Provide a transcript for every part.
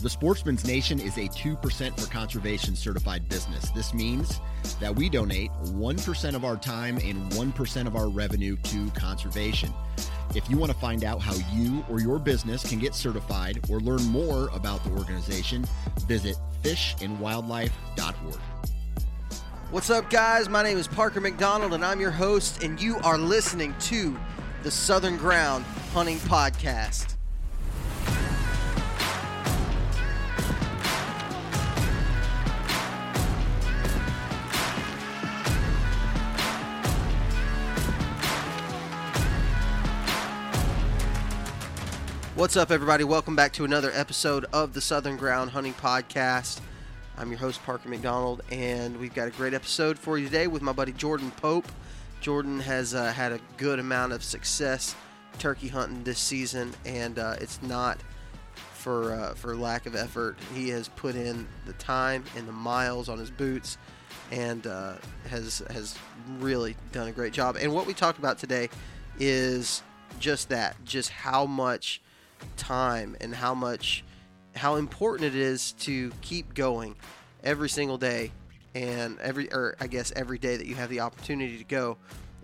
The Sportsman's Nation is a 2% for conservation certified business. This means that we donate 1% of our time and 1% of our revenue to conservation. If you want to find out how you or your business can get certified or learn more about the organization, visit fishandwildlife.org. What's up, guys? My name is Parker McDonald, and I'm your host, and you are listening to the Southern Ground Hunting Podcast. What's up, everybody? Welcome back to another episode of the Southern Ground Hunting Podcast. I'm your host, Parker McDonald, and we've got a great episode for you today with my buddy Jordan Pope. Jordan has uh, had a good amount of success turkey hunting this season, and uh, it's not for uh, for lack of effort. He has put in the time and the miles on his boots, and uh, has has really done a great job. And what we talk about today is just that, just how much time and how much how important it is to keep going every single day and every or I guess every day that you have the opportunity to go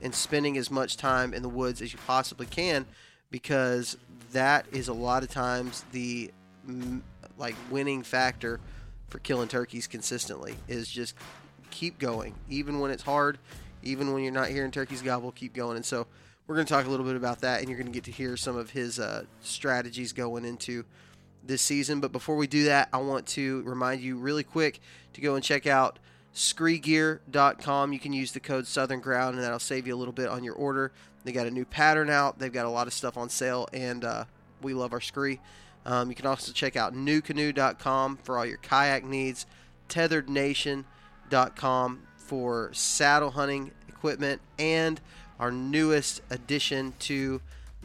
and spending as much time in the woods as you possibly can because that is a lot of times the like winning factor for killing turkeys consistently is just keep going. Even when it's hard even when you're not hearing turkeys gobble keep going. And so we're going to talk a little bit about that, and you're going to get to hear some of his uh, strategies going into this season. But before we do that, I want to remind you really quick to go and check out skregear.com. You can use the code Southern Ground, and that'll save you a little bit on your order. They got a new pattern out. They've got a lot of stuff on sale, and uh, we love our Skre. Um, you can also check out nucanoe.com for all your kayak needs, tethrdnation.com for saddle hunting equipment, and our newest addition to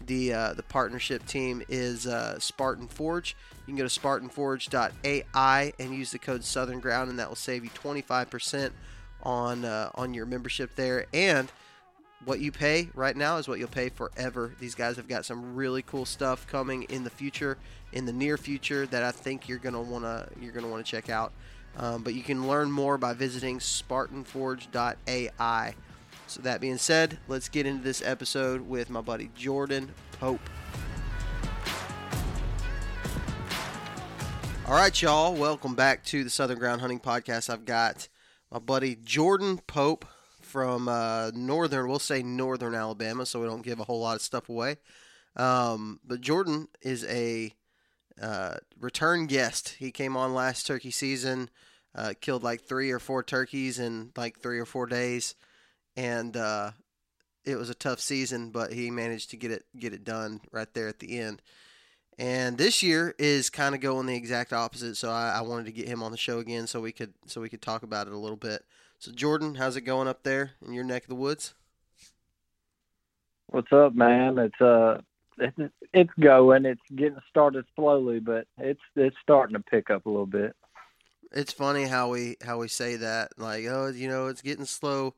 the uh, the partnership team is uh, Spartan Forge. You can go to SpartanForge.ai and use the code Southern Ground, and that will save you 25% on uh, on your membership there. And what you pay right now is what you'll pay forever. These guys have got some really cool stuff coming in the future, in the near future, that I think you're gonna wanna you're gonna wanna check out. Um, but you can learn more by visiting SpartanForge.ai. So, that being said, let's get into this episode with my buddy Jordan Pope. All right, y'all, welcome back to the Southern Ground Hunting Podcast. I've got my buddy Jordan Pope from uh, northern, we'll say northern Alabama, so we don't give a whole lot of stuff away. Um, but Jordan is a uh, return guest. He came on last turkey season, uh, killed like three or four turkeys in like three or four days and uh, it was a tough season, but he managed to get it get it done right there at the end. And this year is kind of going the exact opposite. So I, I, wanted to get him on the show again so we could so we could talk about it a little bit. So Jordan, how's it going up there in your neck of the woods? What's up, man? It's uh it's, it's going. It's getting started slowly, but it's it's starting to pick up a little bit. It's funny how we how we say that like oh you know it's getting slow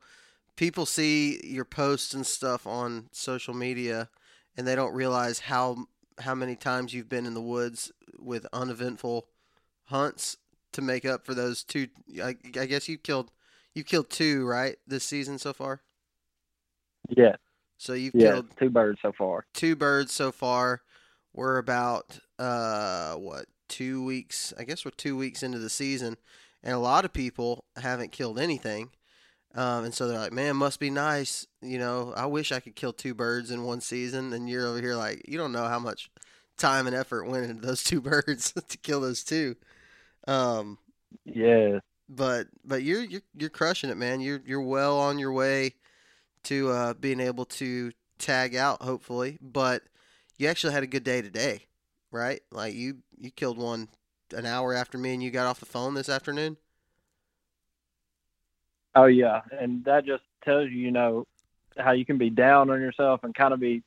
people see your posts and stuff on social media and they don't realize how how many times you've been in the woods with uneventful hunts to make up for those two I, I guess you killed you killed two right this season so far? Yeah so you've yeah, killed two birds so far. two birds so far. We're about uh what two weeks i guess we're two weeks into the season and a lot of people haven't killed anything Um, and so they're like, man, must be nice. You know, I wish I could kill two birds in one season. And you're over here like, you don't know how much time and effort went into those two birds to kill those two. Um, yeah. But but you're you're you're crushing it, man. You're you're well on your way to uh, being able to tag out, hopefully. But you actually had a good day today, right? Like you you killed one an hour after me, and you got off the phone this afternoon. Oh yeah, and that just tells you, you know, how you can be down on yourself and kind of be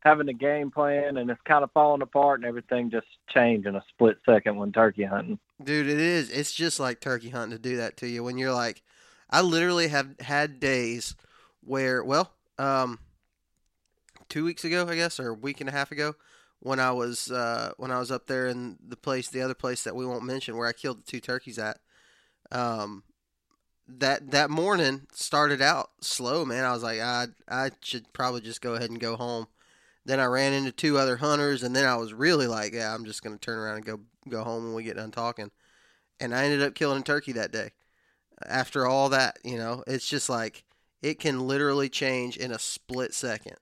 having a game plan and it's kind of falling apart and everything just changed in a split second when turkey hunting. Dude, it is. It's just like turkey hunting to do that to you when you're like, I literally have had days where, well, um, two weeks ago, I guess, or a week and a half ago, when I was uh, when I was up there in the place, the other place that we won't mention, where I killed the two turkeys at. Um, that that morning started out slow, man. I was like, I I should probably just go ahead and go home. Then I ran into two other hunters, and then I was really like, yeah, I'm just gonna turn around and go go home when we get done talking. And I ended up killing a turkey that day. After all that, you know, it's just like it can literally change in a split second,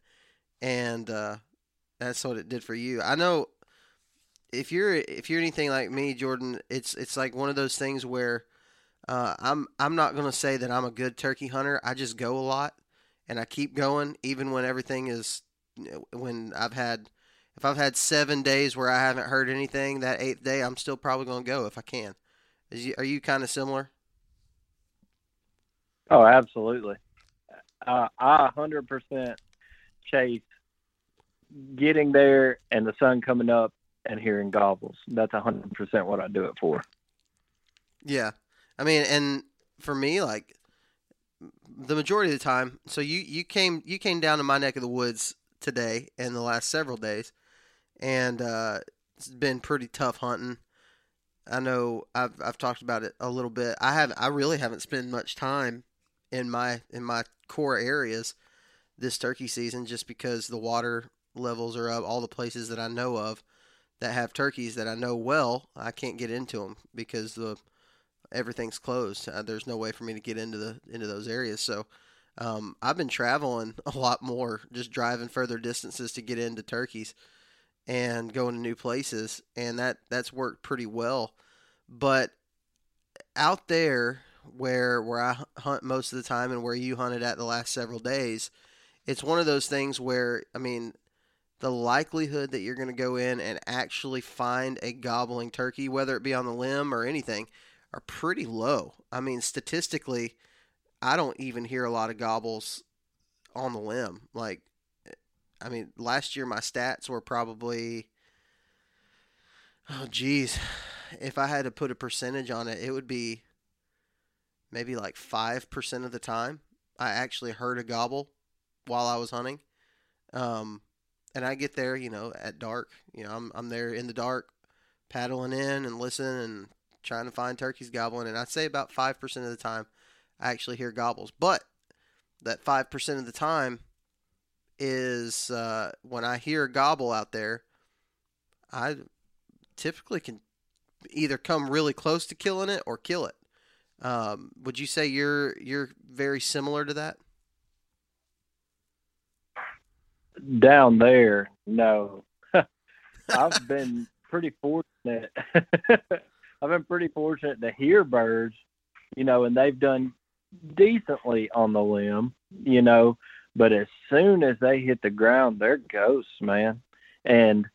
and uh, that's what it did for you. I know if you're if you're anything like me, Jordan, it's it's like one of those things where uh, I'm I'm not gonna say that I'm a good turkey hunter. I just go a lot, and I keep going even when everything is when I've had if I've had seven days where I haven't heard anything, that eighth day I'm still probably going to go if I can. You, are you kind of similar? Oh, absolutely. Uh, I 100% chase getting there and the sun coming up and hearing gobbles. That's 100% what I do it for. Yeah. I mean, and for me, like the majority of the time, so you, you came you came down to my neck of the woods today and the last several days, and uh, it's been pretty tough hunting. I know I've I've talked about it a little bit. I have I really haven't spent much time in my in my core areas this turkey season just because the water levels are up. All the places that I know of that have turkeys that I know well, I can't get into them because the everything's closed. Uh, there's no way for me to get into the into those areas. So um, I've been traveling a lot more, just driving further distances to get into turkeys and going to new places, and that that's worked pretty well. But out there, where where I hunt most of the time, and where you hunted at the last several days, it's one of those things where I mean, the likelihood that you're going to go in and actually find a gobbling turkey, whether it be on the limb or anything, are pretty low. I mean, statistically I don't even hear a lot of gobbles on the limb. Like, I mean, last year my stats were probably, oh, geez, if I had to put a percentage on it, it would be maybe like 5% of the time I actually heard a gobble while I was hunting. Um, and I get there, you know, at dark. You know, I'm, I'm there in the dark, paddling in and listening and trying to find turkeys gobbling. And I'd say about 5% of the time I actually hear gobbles. But that 5% of the time is uh, when I hear a gobble out there, I typically can either come really close to killing it or kill it. Um, would you say you're you're very similar to that? Down there, no. I've been pretty fortunate. I've been pretty fortunate to hear birds, you know, and they've done decently on the limb, you know, but as soon as they hit the ground, they're ghosts, man. And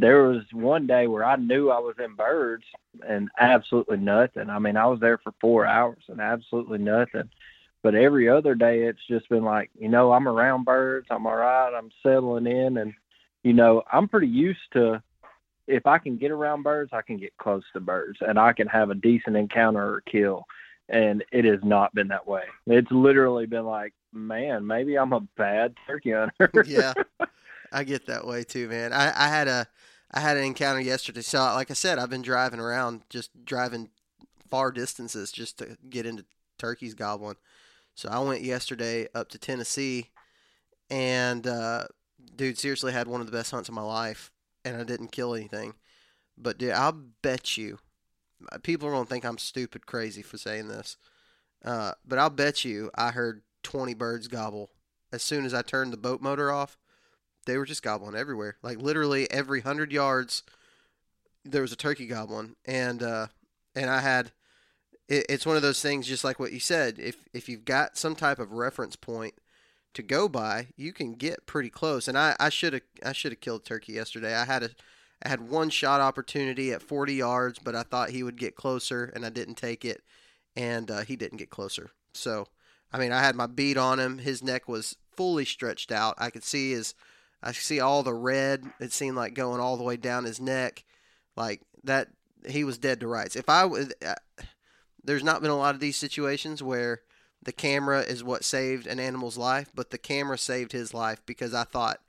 there was one day where I knew I was in birds and absolutely nothing. I mean, I was there for four hours and absolutely nothing. But every other day, it's just been like, you know, I'm around birds. I'm all right. I'm settling in. And, you know, I'm pretty used to if I can get around birds, I can get close to birds and I can have a decent encounter or kill and it has not been that way. It's literally been like, man, maybe I'm a bad turkey hunter. yeah, I get that way too, man. I, I had a I had an encounter yesterday. So, like I said, I've been driving around, just driving far distances just to get into turkeys gobbling. So I went yesterday up to Tennessee, and uh, dude, seriously had one of the best hunts of my life, and I didn't kill anything. But dude, I'll bet you people are gonna think I'm stupid crazy for saying this. Uh, but I'll bet you I heard 20 birds gobble as soon as I turned the boat motor off. They were just gobbling everywhere. Like literally every hundred yards, there was a turkey gobbling, and uh, and I had. It, it's one of those things, just like what you said. If if you've got some type of reference point to go by, you can get pretty close. And I should have I should have killed turkey yesterday. I had a I had one shot opportunity at 40 yards, but I thought he would get closer, and I didn't take it, and uh, he didn't get closer. So, I mean, I had my bead on him. His neck was fully stretched out. I could see his, I see all the red. It seemed like going all the way down his neck, like that. He was dead to rights. If I was, uh, there's not been a lot of these situations where the camera is what saved an animal's life, but the camera saved his life because I thought,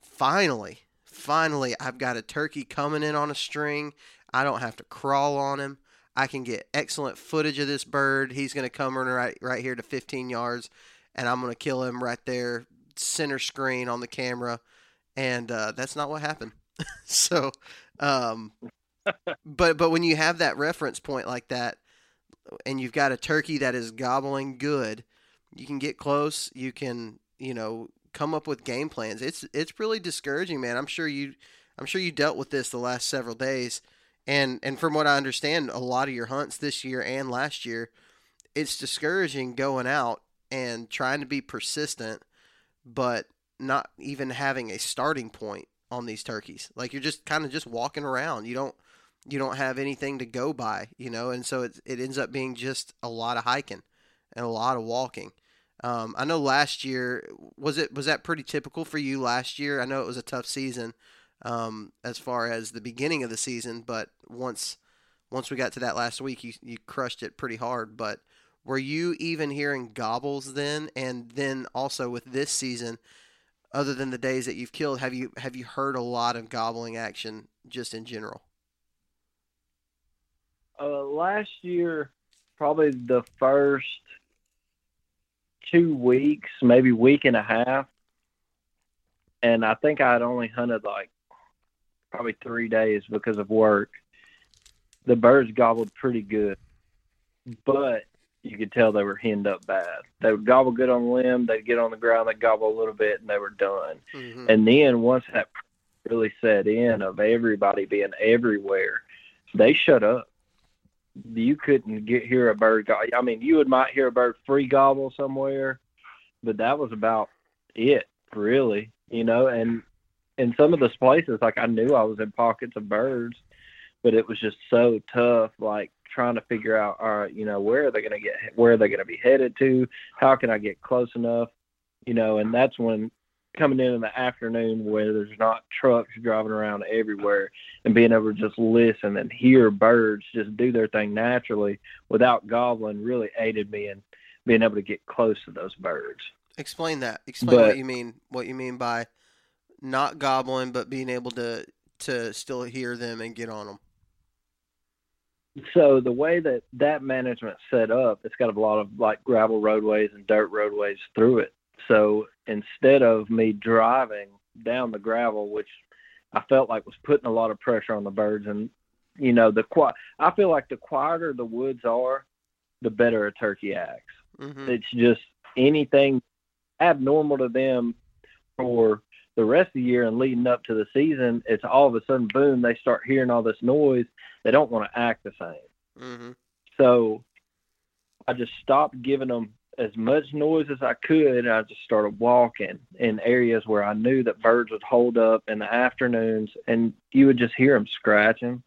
finally, finally, I've got a turkey coming in on a string. I don't have to crawl on him. I can get excellent footage of this bird. He's going to come right right here to 15 yards, and I'm going to kill him right there, center screen on the camera. And uh, that's not what happened. so, um, but but when you have that reference point like that, and you've got a turkey that is gobbling good, you can get close. You can you know come up with game plans. It's it's really discouraging, man. I'm sure you I'm sure you dealt with this the last several days. And and from what I understand, a lot of your hunts this year and last year, it's discouraging going out and trying to be persistent, but not even having a starting point on these turkeys. Like you're just kind of just walking around. You don't you don't have anything to go by, you know, and so it it ends up being just a lot of hiking and a lot of walking. Um, I know last year was it was that pretty typical for you last year. I know it was a tough season um, as far as the beginning of the season, but once once we got to that last week, you you crushed it pretty hard. But were you even hearing gobbles then? And then also with this season, other than the days that you've killed, have you have you heard a lot of gobbling action just in general? Uh, last year, probably the first two weeks, maybe week and a half, and I think I had only hunted like probably three days because of work. The birds gobbled pretty good, but you could tell they were henned up bad. They would gobble good on the limb, they'd get on the ground, they'd gobble a little bit, and they were done. Mm-hmm. And then once that really set in of everybody being everywhere, they shut up you couldn't get hear a bird. Go- I mean, you would might hear a bird free gobble somewhere, but that was about it, really. You know, and in some of those places, like I knew I was in pockets of birds, but it was just so tough. Like trying to figure out, all right, you know, where are they going to get? Where are they going to be headed to? How can I get close enough? You know, and that's when coming in in the afternoon where there's not trucks driving around everywhere and being able to just listen and hear birds just do their thing naturally without gobbling really aided me in being able to get close to those birds. Explain that. Explain but, what you mean. What you mean by not gobbling, but being able to to still hear them and get on them. So the way that that management set up, it's got a lot of like gravel roadways and dirt roadways through it. So instead of me driving down the gravel, which I felt like was putting a lot of pressure on the birds, and you know the qui- I feel like the quieter the woods are, the better a turkey acts. Mm-hmm. It's just anything abnormal to them for the rest of the year and leading up to the season, it's all of a sudden, boom, they start hearing all this noise. They don't want to act the same. Mm-hmm. So I just stopped giving them as much noise as I could. I just started walking in areas where I knew that birds would hold up in the afternoons, and you would just hear them scratching,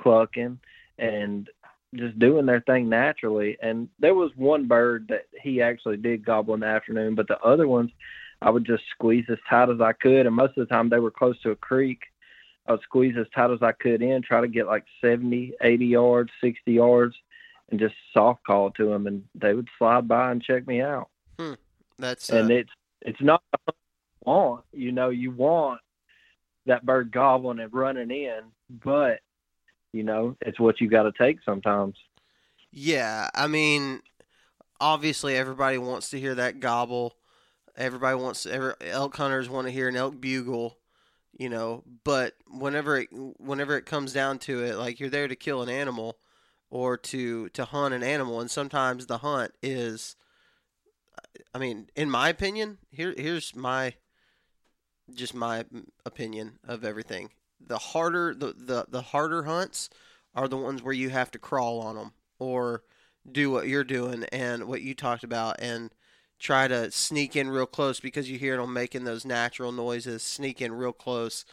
clucking, and just doing their thing naturally. And there was one bird that he actually did gobble in the afternoon, but the other ones, I would just squeeze as tight as I could. And most of the time, they were close to a creek. I would squeeze as tight as I could in, try to get like 70, 80 yards, 60 yards and just soft call to them, and they would slide by and check me out. Hmm. That's uh... and it's it's not want you know you want that bird gobbling and running in, but you know it's what you got to take sometimes. Yeah, I mean, obviously everybody wants to hear that gobble. Everybody wants every, elk hunters want to hear an elk bugle, you know. But whenever it, whenever it comes down to it, like you're there to kill an animal, or to to hunt an animal and sometimes the hunt is I mean, in my opinion, here here's my just my opinion of everything. The harder the, the the harder hunts are the ones where you have to crawl on them or do what you're doing and what you talked about and try to sneak in real close because you hear them making those natural noises, sneak in real close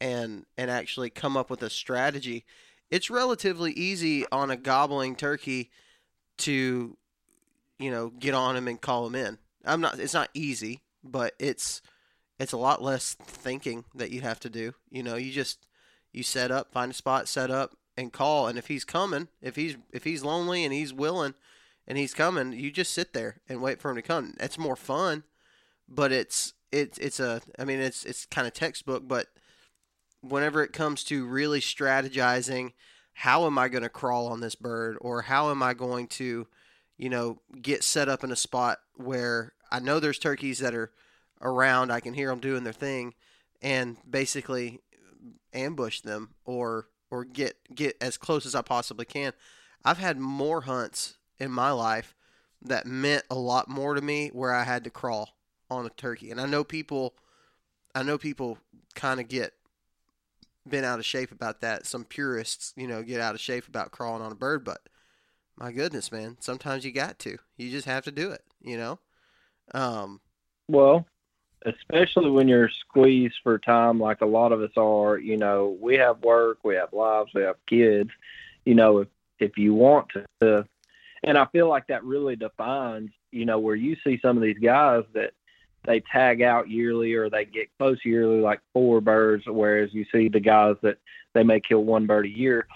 and and actually come up with a strategy. It's relatively easy on a gobbling turkey to you know, get on him and call him in. I'm not it's not easy, but it's it's a lot less thinking that you have to do. You know, you just you set up, find a spot, set up, and call. And if he's coming, if he's if he's lonely and he's willing and he's coming, you just sit there and wait for him to come. It's more fun, but it's it's it's a I mean it's it's kind of textbook, but whenever it comes to really strategizing, how am I going to crawl on this bird or how am I going to, you know, get set up in a spot where I know there's turkeys that are around, I can hear them doing their thing and basically ambush them or or get get as close as I possibly can. I've had more hunts in my life that meant a lot more to me where I had to crawl on a turkey. And I know people I know people kind of get been out of shape about that. Some purists, you know, get out of shape about crawling on a bird, but my goodness, man, sometimes you got to. You just have to do it, you know? Um well, especially when you're squeezed for time like a lot of us are you know we have work we have lives we have kids you know if if you want to and i feel like that really defines you know where you see some of these guys that they tag out yearly or they get close yearly like four birds whereas you see the guys that they may kill one bird a year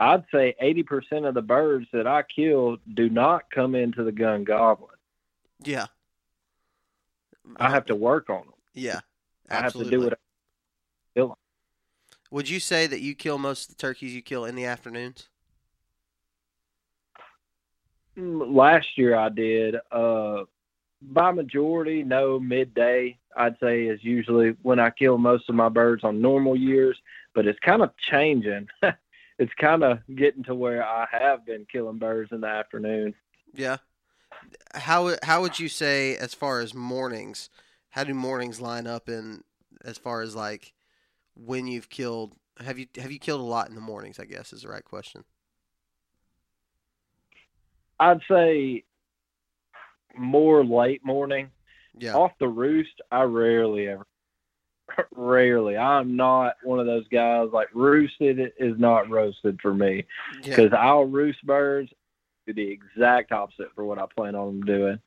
i'd say 80% of the birds that i kill do not come into the gun gobbling yeah I have to work on them. Yeah, absolutely. I have to do it. Kill them. Would you say that you kill most of the turkeys you kill in the afternoons? Mm, last year I did. Uh, by majority, no. Midday, I'd say, is usually when I kill most of my birds on normal years. But it's kind of changing. it's kind of getting to where I have been killing birds in the afternoon. Yeah how how would you say as far as mornings? How do mornings line up in as far as like when you've killed? Have you have you killed a lot in the mornings? I guess is the right question. I'd say more late morning. Yeah. Off the roost, I rarely ever rarely. I'm not one of those guys like roosted is not roasted for me because yeah. I'll roost birds do the exact opposite for what I plan on doing.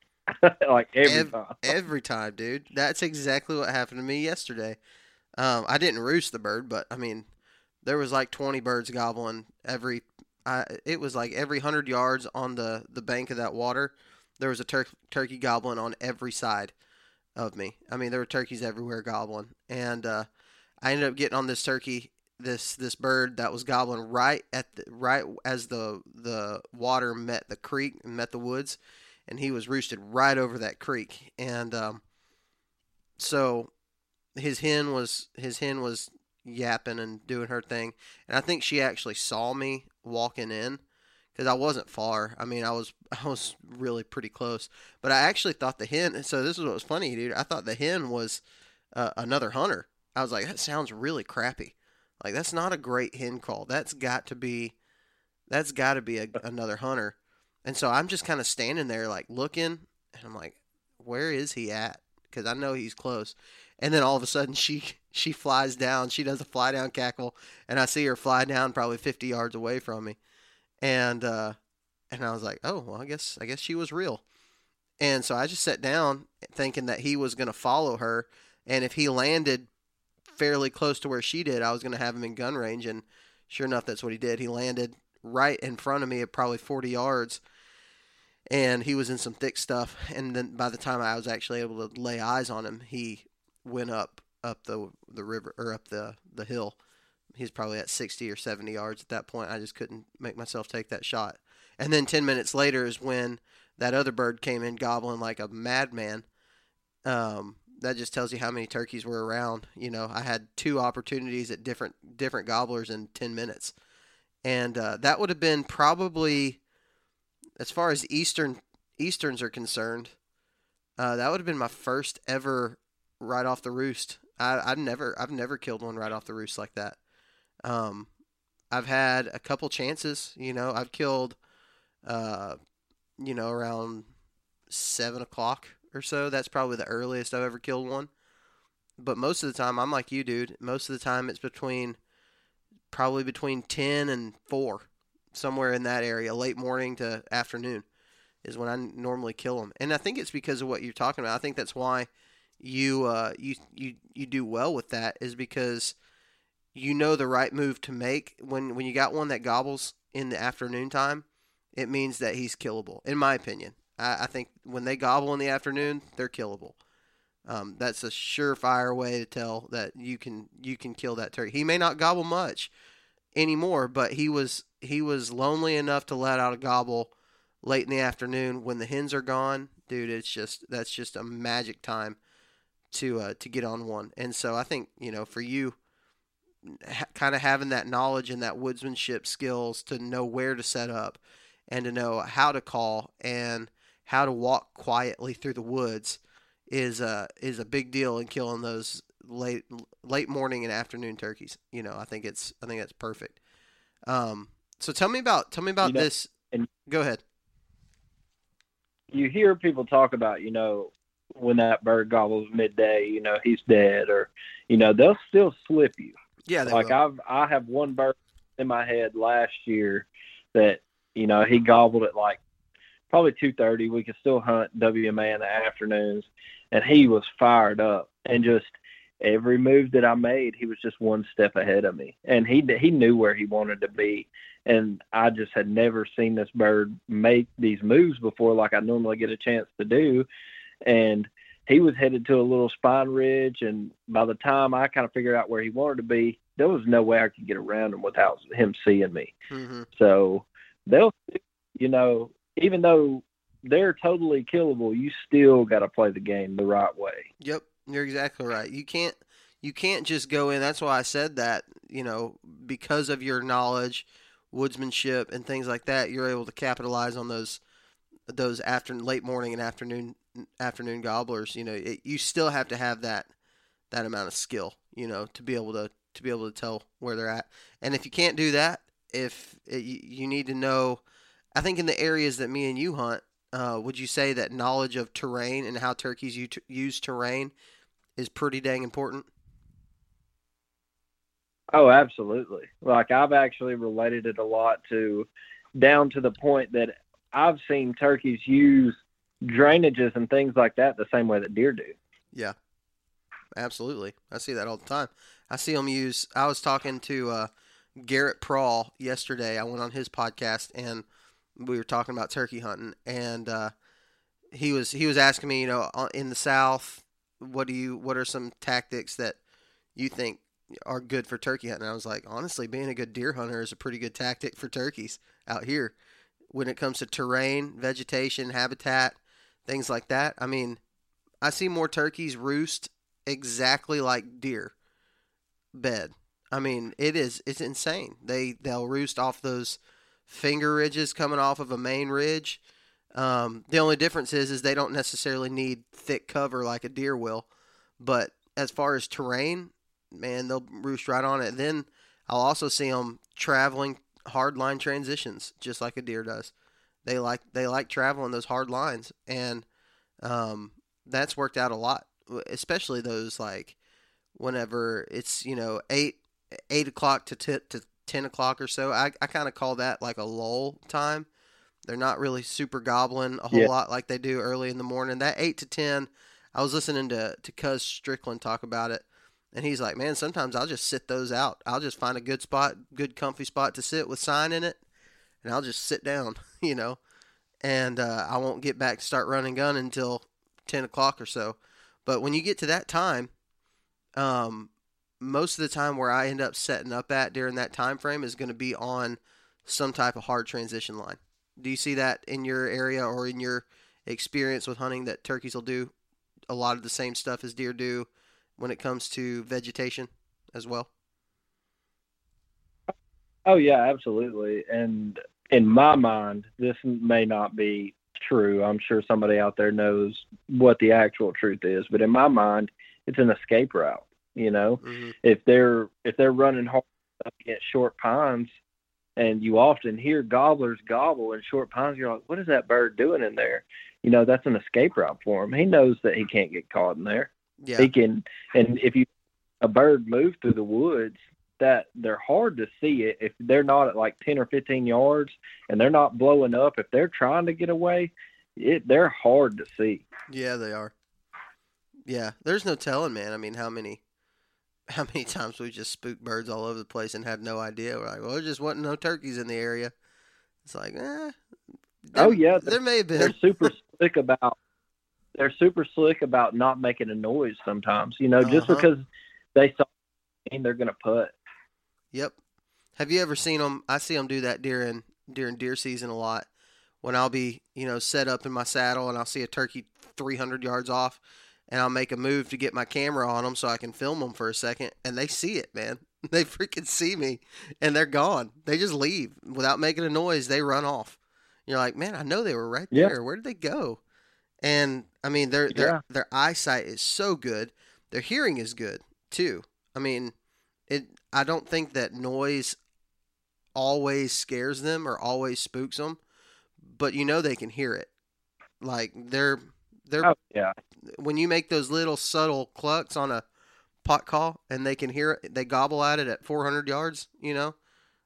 like every, every time. every time, dude. That's exactly what happened to me yesterday. Um, I didn't roost the bird, but I mean, there was like 20 birds gobbling every. I, it was like every hundred yards on the the bank of that water, there was a tur- turkey goblin on every side of me. I mean, there were turkeys everywhere gobbling, and uh, I ended up getting on this turkey this this bird that was gobbling right at the right as the the water met the creek and met the woods, and he was roosted right over that creek. And um, so his hen was his hen was yapping and doing her thing, and I think she actually saw me walking in because I wasn't far. I mean, I was I was really pretty close, but I actually thought the hen. So this is what was funny, dude. I thought the hen was uh, another hunter. I was like, that sounds really crappy. Like that's not a great hen call. That's got to be that's got to be a, another hunter. And so I'm just kind of standing there like looking and I'm like where is he at? Cuz I know he's close. And then all of a sudden she she flies down. She does a fly down cackle and I see her fly down probably 50 yards away from me. And uh and I was like, "Oh, well, I guess I guess she was real." And so I just sat down thinking that he was going to follow her and if he landed fairly close to where she did, I was going to have him in gun range. And sure enough, that's what he did. He landed right in front of me at probably 40 yards. And he was in some thick stuff. And then by the time I was actually able to lay eyes on him, he went up up the the river or up the the hill. He's probably at 60 or 70 yards at that point. I just couldn't make myself take that shot. And then 10 minutes later is when that other bird came in gobbling like a madman. Um, that just tells you how many turkeys were around. You know, I had two opportunities at different different gobblers in ten minutes, and uh, that would have been probably, as far as eastern easterns are concerned, uh, that would have been my first ever right off the roost. I, I've never I've never killed one right off the roost like that. Um, I've had a couple chances. You know, I've killed, uh, you know, around seven o'clock or so. That's probably the earliest I've ever killed one. But most of the time, I'm like you, dude. Most of the time, it's between probably between ten and four, somewhere in that area, late morning to afternoon, is when I normally kill them. And I think it's because of what you're talking about. I think that's why you uh, you you you do well with that is because you know the right move to make when when you got one that gobbles in the afternoon time. It means that he's killable, in my opinion. I, I think when they gobble in the afternoon, they're killable. Um, that's a surefire way to tell that you can you can kill that turkey. He may not gobble much anymore, but he was he was lonely enough to let out a gobble late in the afternoon when the hens are gone. Dude, it's just that's just a magic time to uh, to get on one. And so I think you know for you, ha- kind of having that knowledge and that woodsmanship skills to know where to set up and to know how to call and how to walk quietly through the woods is a is a big deal in killing those late late morning and afternoon turkeys. You know, I think it's I think that's perfect. Um, so tell me about tell me about You know, this. and- Go ahead. you hear people talk about, you know, when that bird gobbles midday, you know, he's dead, or, you know, they'll still slip you. Yeah, like will. I've I have one bird in my head last year that you know he gobbled at like probably two thirty. We could still hunt WMA in the afternoons, and he was fired up. And just every move that I made, he was just one step ahead of me, and he he knew where he wanted to be, and I just had never seen this bird make these moves before, like I normally get a chance to do, and he was headed to a little spine ridge and by the time i kind of figured out where he wanted to be there was no way i could get around him without him seeing me hmm so they'll you know even though they're totally killable you still got to play the game the right way Yep, you're exactly right. You can't you can't just go in. That's why I said that. You know, because of your knowledge, woodsmanship, and things like that, you're able to capitalize on those those after late morning and afternoon afternoon gobblers. You know, it, you still have to have that that amount of skill. You know, to be able to to be able to tell where they're at. And if you can't do that, if it, you, you need to know, I think in the areas that me and you hunt, uh, would you say that knowledge of terrain and how turkeys use terrain is pretty dang important? oh absolutely like i've actually related it a lot to down to the point that i've seen turkeys use drainages and things like that the same way that deer do Yeah, absolutely. I see that all the time. I see them use. I was talking to uh, Garrett Prawl yesterday. I went on his podcast and we were talking about turkey hunting, and uh, he was he was asking me, you know, uh, in the South, what do you what are some tactics that you think are good for turkey hunting? I was like, honestly, being a good deer hunter is a pretty good tactic for turkeys out here when it comes to terrain, vegetation, habitat, things like that. I mean, I see more turkeys roost exactly like deer bed. I mean, it is it's insane. They they'll roost off those finger ridges coming off of a main ridge. Um, the only difference is is they don't necessarily need thick cover like a deer will, but as far as terrain, man, they'll roost right on it. Then I'll also see them traveling hard line transitions just like a deer does. They like they like traveling those hard lines, and um, that's worked out a lot, especially those like whenever it's you know eight eight o'clock to t- to ten o'clock or so. I I kind of call that like a lull time. They're not really super gobbling a whole Yeah. lot like they do early in the morning. That eight to ten, I was listening to to Cuz Strickland talk about it, and he's like, man, sometimes I'll just sit those out. I'll just find a good spot, good comfy spot to sit with sign in it, and I'll just sit down, you know, and uh, I won't get back to start running gun until ten o'clock or so. But when you get to that time, um, most of the time where I end up setting up at during that time frame is going to be on some type of hard transition line. Do you see that in your area or in your experience with hunting that turkeys will do a lot of the same stuff as deer do when it comes to vegetation as well? Oh yeah, absolutely. And in my mind, this may not be true. I'm sure somebody out there knows what the actual truth is, but in my mind, it's an escape route. You know, hmm if they're if they're running hard up against short pines, and you often hear gobblers gobble in short pines, you're like, what is that bird doing in there? You know, that's an escape route for him. He knows that he can't get caught in there. Yeah. He can, and if you a bird move through the woods, that they're hard to see it if they're not at like ten or fifteen yards and they're not blowing up. If they're trying to get away, it they're hard to see. Yeah, they are. Yeah, there's no telling, man. I mean, how many, how many times we just spooked birds all over the place and had no idea. We're like, well, there just wasn't no turkeys in the area. It's like, eh. there- Oh, yeah, there may have been. They're super slick about. They're super slick about not making a noise sometimes. You know, just Uh-huh. because they saw, and they're gonna put. Yep. Have you ever seen them? I see them do that during during deer season a lot. When I'll be, you know, set up in my saddle and I'll see a turkey 300 yards off, and I'll make a move to get my camera on them so I can film them for a second, and they see it, man. They freaking see me, and they're gone. They just leave without making a noise. They run off. You're like, man, I know they were right Yeah. there. Where did they go? And I mean, their their Yeah. their eyesight is so good. Their hearing is good too. I mean, it. I don't think that noise always scares them or always spooks them, but you know they can hear it. Like they're they're Oh yeah, when you make those little subtle clucks on a pot call and they can hear it, they gobble at it at 400 yards. You know,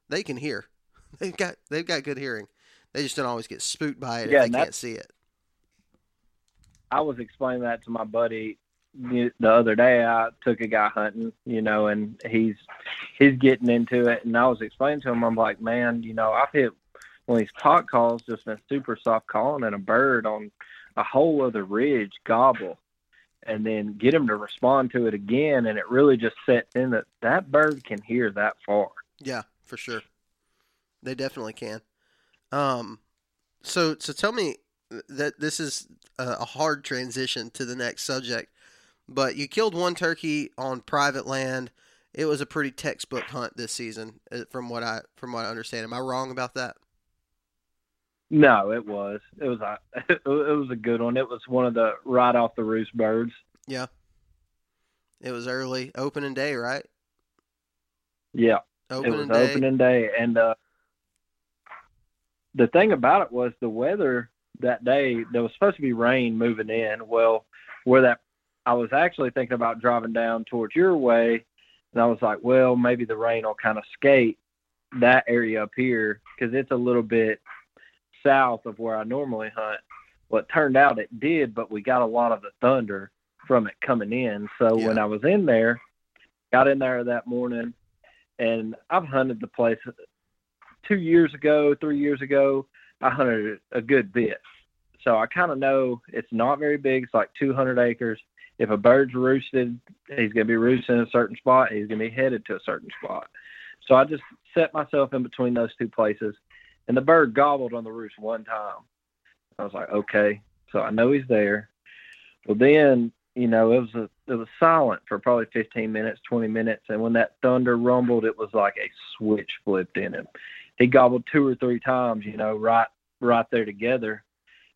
they can hear. They've got they've got good hearing. They just don't always get spooked by it Yeah, if they can't see it. I was explaining that to my buddy the the other day. I took a guy hunting, you know, and he's he's getting into it, and I was explaining to him, I'm like, man, you know, I've hit one of these pot calls, just been super soft calling, and a bird on a whole other ridge gobble, and then get him to respond to it again, and it really just sets in that that bird can hear that far. Yeah, for sure. They definitely can. Um, so so tell me that this is a hard transition to the next subject, but you killed one turkey on private land. It was a pretty textbook hunt this season, uh, from what I from what I understand. Am I wrong about that? No, it was. It was a it was a good one. It was one of the right off the roost birds. Yeah. It was early opening day, right? Yeah. Opening it was day. opening day and uh the thing about it was the weather that day there was supposed to be rain moving in well where that i was actually thinking about driving down towards your way and i was like well maybe the rain will kind of skate that area up here because it's a little bit south of where i normally hunt well it turned out it did but we got a lot of the thunder from it coming in so when i was in there got in there that morning and I've hunted the place two years ago, three years ago. I hunted a good bit, so I kind of know it's not very big. It's like 200 acres. If a bird's roosted, he's going to be roosting in a certain spot. He's going to be headed to a certain spot. So I just set myself in between those two places, and the bird gobbled on the roost one time. I was like, okay, so I know he's there. Well, then you know it was a, it was silent for probably 15 minutes, 20 minutes, and when that thunder rumbled, it was like a switch flipped in him. He gobbled two or three times, you know, right right there together.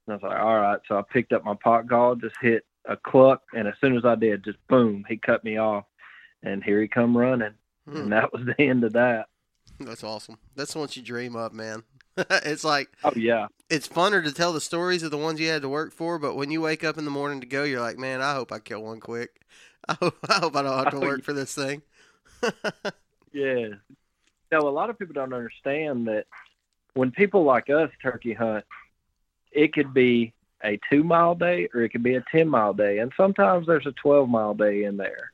And I was like, all right. So I picked up my pot call, just hit a cluck, and as soon as I did, just boom, he cut me off, and here he come running, Hmm. and that was the end of that. That's awesome. That's what you dream of, man. it's like Oh yeah, it's funner to tell the stories of the ones you had to work for, but when you wake up in the morning to go, you're like, man, I hope I kill one quick. I hope I, hope I don't have to Oh, work yeah. for this thing. yeah. No, a lot of people don't understand that when people like us turkey hunt, it could be a two mile day or it could be a ten mile day, and sometimes there's a twelve mile day in there.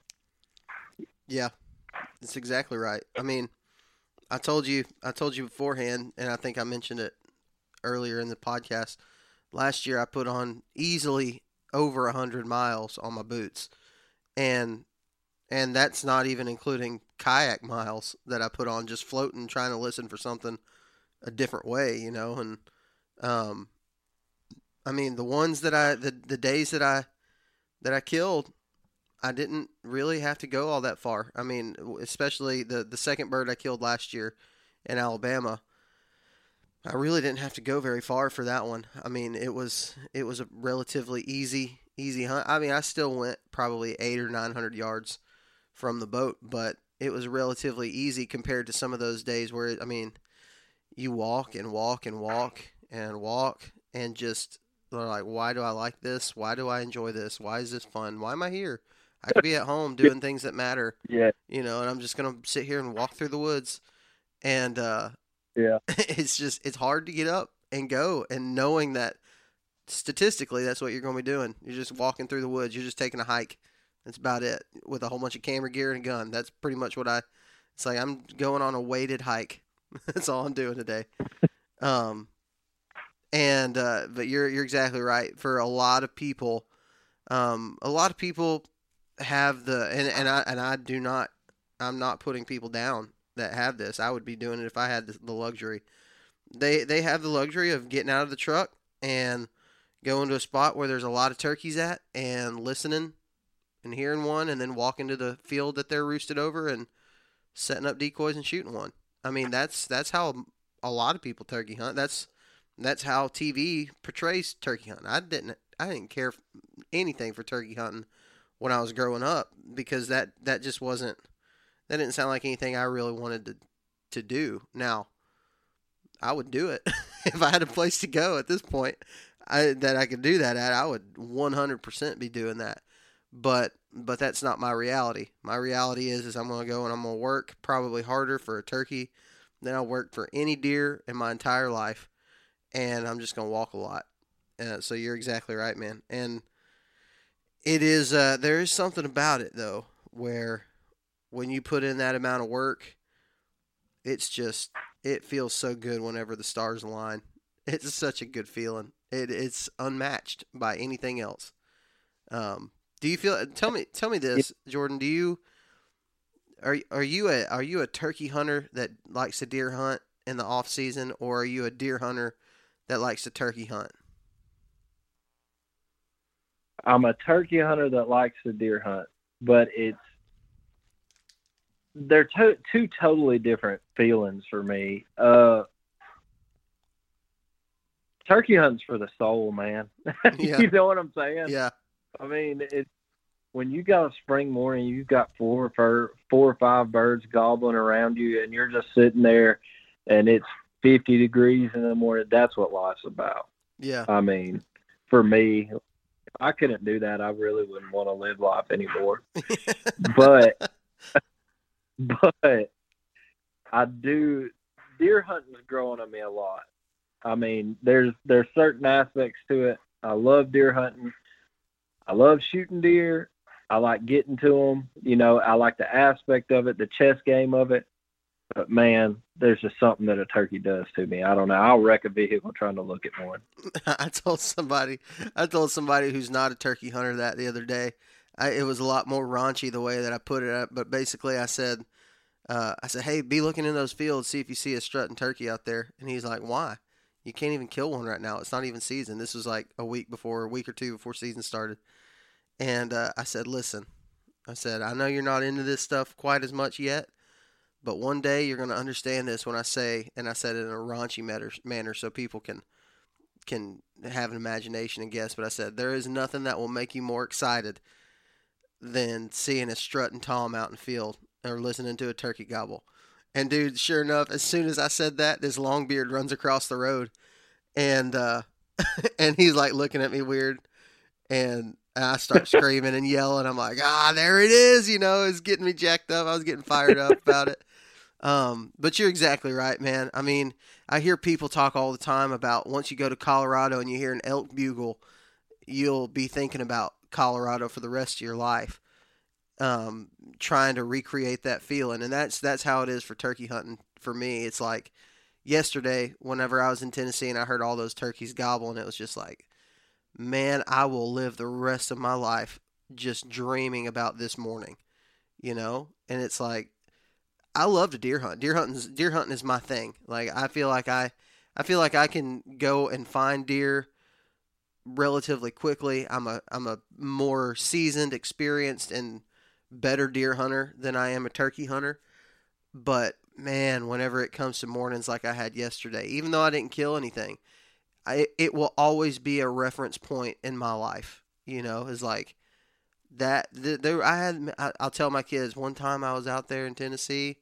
Yeah, that's exactly right. I mean, I told you, I told you beforehand, and I think I mentioned it earlier in the podcast. Last year, I put on easily over a hundred miles on my boots, and and that's not even including kayak miles that I put on just floating, trying to listen for something a different way, you know. And um, I mean, the ones that I the the days that I that I killed, I didn't really have to go all that far. I mean, especially the the second bird I killed last year, in Alabama. I really didn't have to go very far for that one. I mean, it was it was a relatively easy easy hunt. I mean, I still went probably eight or nine hundred yards from the boat, but it was relatively easy compared to some of those days where I mean, you walk and walk and walk and walk and just like, why do I like this? Why do I enjoy this? Why is this fun? Why am I here? I could be at home doing things that matter. Yeah. You know, and I'm just gonna sit here and walk through the woods, and uh, Yeah. it's just it's hard to get up and go, and knowing that statistically that's what you're going to be doing. You're just walking through the woods. You're just taking a hike. That's about it with a whole bunch of camera gear and a gun. That's pretty much what I. It's like I'm going on a weighted hike. that's all I'm doing today. Um, and uh, but you're you're exactly right. For a lot of people, um, a lot of people have the and and I and I do not. I'm not putting people down that have this. I would be doing it if I had the, luxury. They they have the luxury of getting out of the truck and going to a spot where there's a lot of turkeys at and listening and hearing one and then walking to the field that they're roosted over and setting up decoys and shooting one. I mean, that's that's how a lot of people turkey hunt. That's that's how TV portrays turkey hunting. I didn't I didn't care anything for turkey hunting when I was growing up because that that just wasn't that didn't sound like anything I really wanted to to do. Now, I would do it if I had a place to go at this point. I, that I could do that at, I would 100% be doing that. But but that's not my reality. My reality is is I'm going to go and I'm going to work probably harder for a turkey than I worked for any deer in my entire life, and I'm just going to walk a lot. Uh, so you're exactly right, man. And it is uh, there is something about it though where when you put in that amount of work, it's just it feels so good whenever the stars align. It's such a good feeling. It it's unmatched by anything else. Um, do you feel? Tell me, tell me this, Jordan. Do you are are you a are you a turkey hunter that likes to deer hunt in the off season, or are you a deer hunter that likes to turkey hunt? I'm a turkey hunter that likes to deer hunt, but it's they're to- two totally different feelings for me. Uh, turkey hunts for the soul, man. Yeah. you know what I'm saying? Yeah, I mean, it's when you got a spring morning, you've got four or four or five birds gobbling around you, and you're just sitting there, and it's 50 degrees in the morning. That's what life's about. yeah, I mean, for me, if I couldn't do that, I really wouldn't want to live life anymore. but, but I do. Deer hunting's growing on me a lot. I mean, there's there's certain aspects to it. I love deer hunting. I love shooting deer. I like getting to them. You know, I like the aspect of it, the chess game of it. But man, there's just something that a turkey does to me. I don't know. I'll wreck a vehicle trying to look at one. I told somebody, I told somebody who's not a turkey hunter that the other day. I, it was a lot more raunchy the way that I put it up, but basically I said, uh, I said, hey, be looking in those fields, see if you see a strutting turkey out there. And he's like, why? You can't even kill one right now. It's not even season. This was like a week before, a week or two before season started. And uh, I said, listen, I said, I know you're not into this stuff quite as much yet, but one day you're going to understand this when I say, and I said it in a raunchy manner, manner so people can can have an imagination and guess. But I said there is nothing that will make you more excited than seeing a strutting tom out in the field or listening to a turkey gobble. And dude, sure enough, as soon as I said that, this long beard runs across the road, and uh, and he's like looking at me weird, and I start screaming and yelling. I'm like, ah, there it is. You know, it's getting me jacked up. I was getting fired up about it. Um, but you're exactly right, man. I mean, I hear people talk all the time about once you go to Colorado and you hear an elk bugle, you'll be thinking about Colorado for the rest of your life. Um, trying to recreate that feeling, and that's that's how it is for turkey hunting for me. It's like yesterday, whenever I was in Tennessee and I heard all those turkeys gobbling, it was just like, man, I will live the rest of my life just dreaming about this morning, you know. And it's like, I love to deer hunt. Deer hunting, deer hunting is my thing. Like I feel like I, I feel like I can go and find deer relatively quickly. I'm a I'm a more seasoned, experienced, and better deer hunter than I am a turkey hunter. But man, whenever it comes to mornings like I had yesterday, even though I didn't kill anything, I, it will always be a reference point in my life. You know, is like that. There, I had. I'll tell my kids. One time I was out there in Tennessee.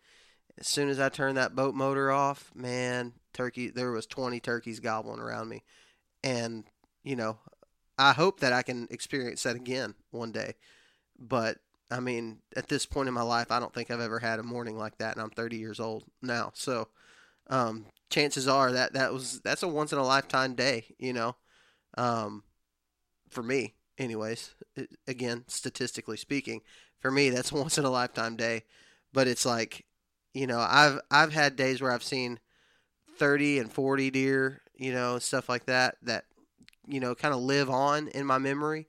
As soon as I turned that boat motor off, man, turkey. There was twenty turkeys gobbling around me, and you know, I hope that I can experience that again one day. But I mean, at this point in my life, I don't think I've ever had a morning like that, and I'm 30 years old now. So, um, chances are that that was that's a once in a lifetime day, you know, um, for me, anyways. It, again, statistically speaking, for me, that's once in a lifetime day. But it's like, you know, I've I've had days where I've seen 30 and 40 deer, you know, stuff like that that you know kind of live on in my memory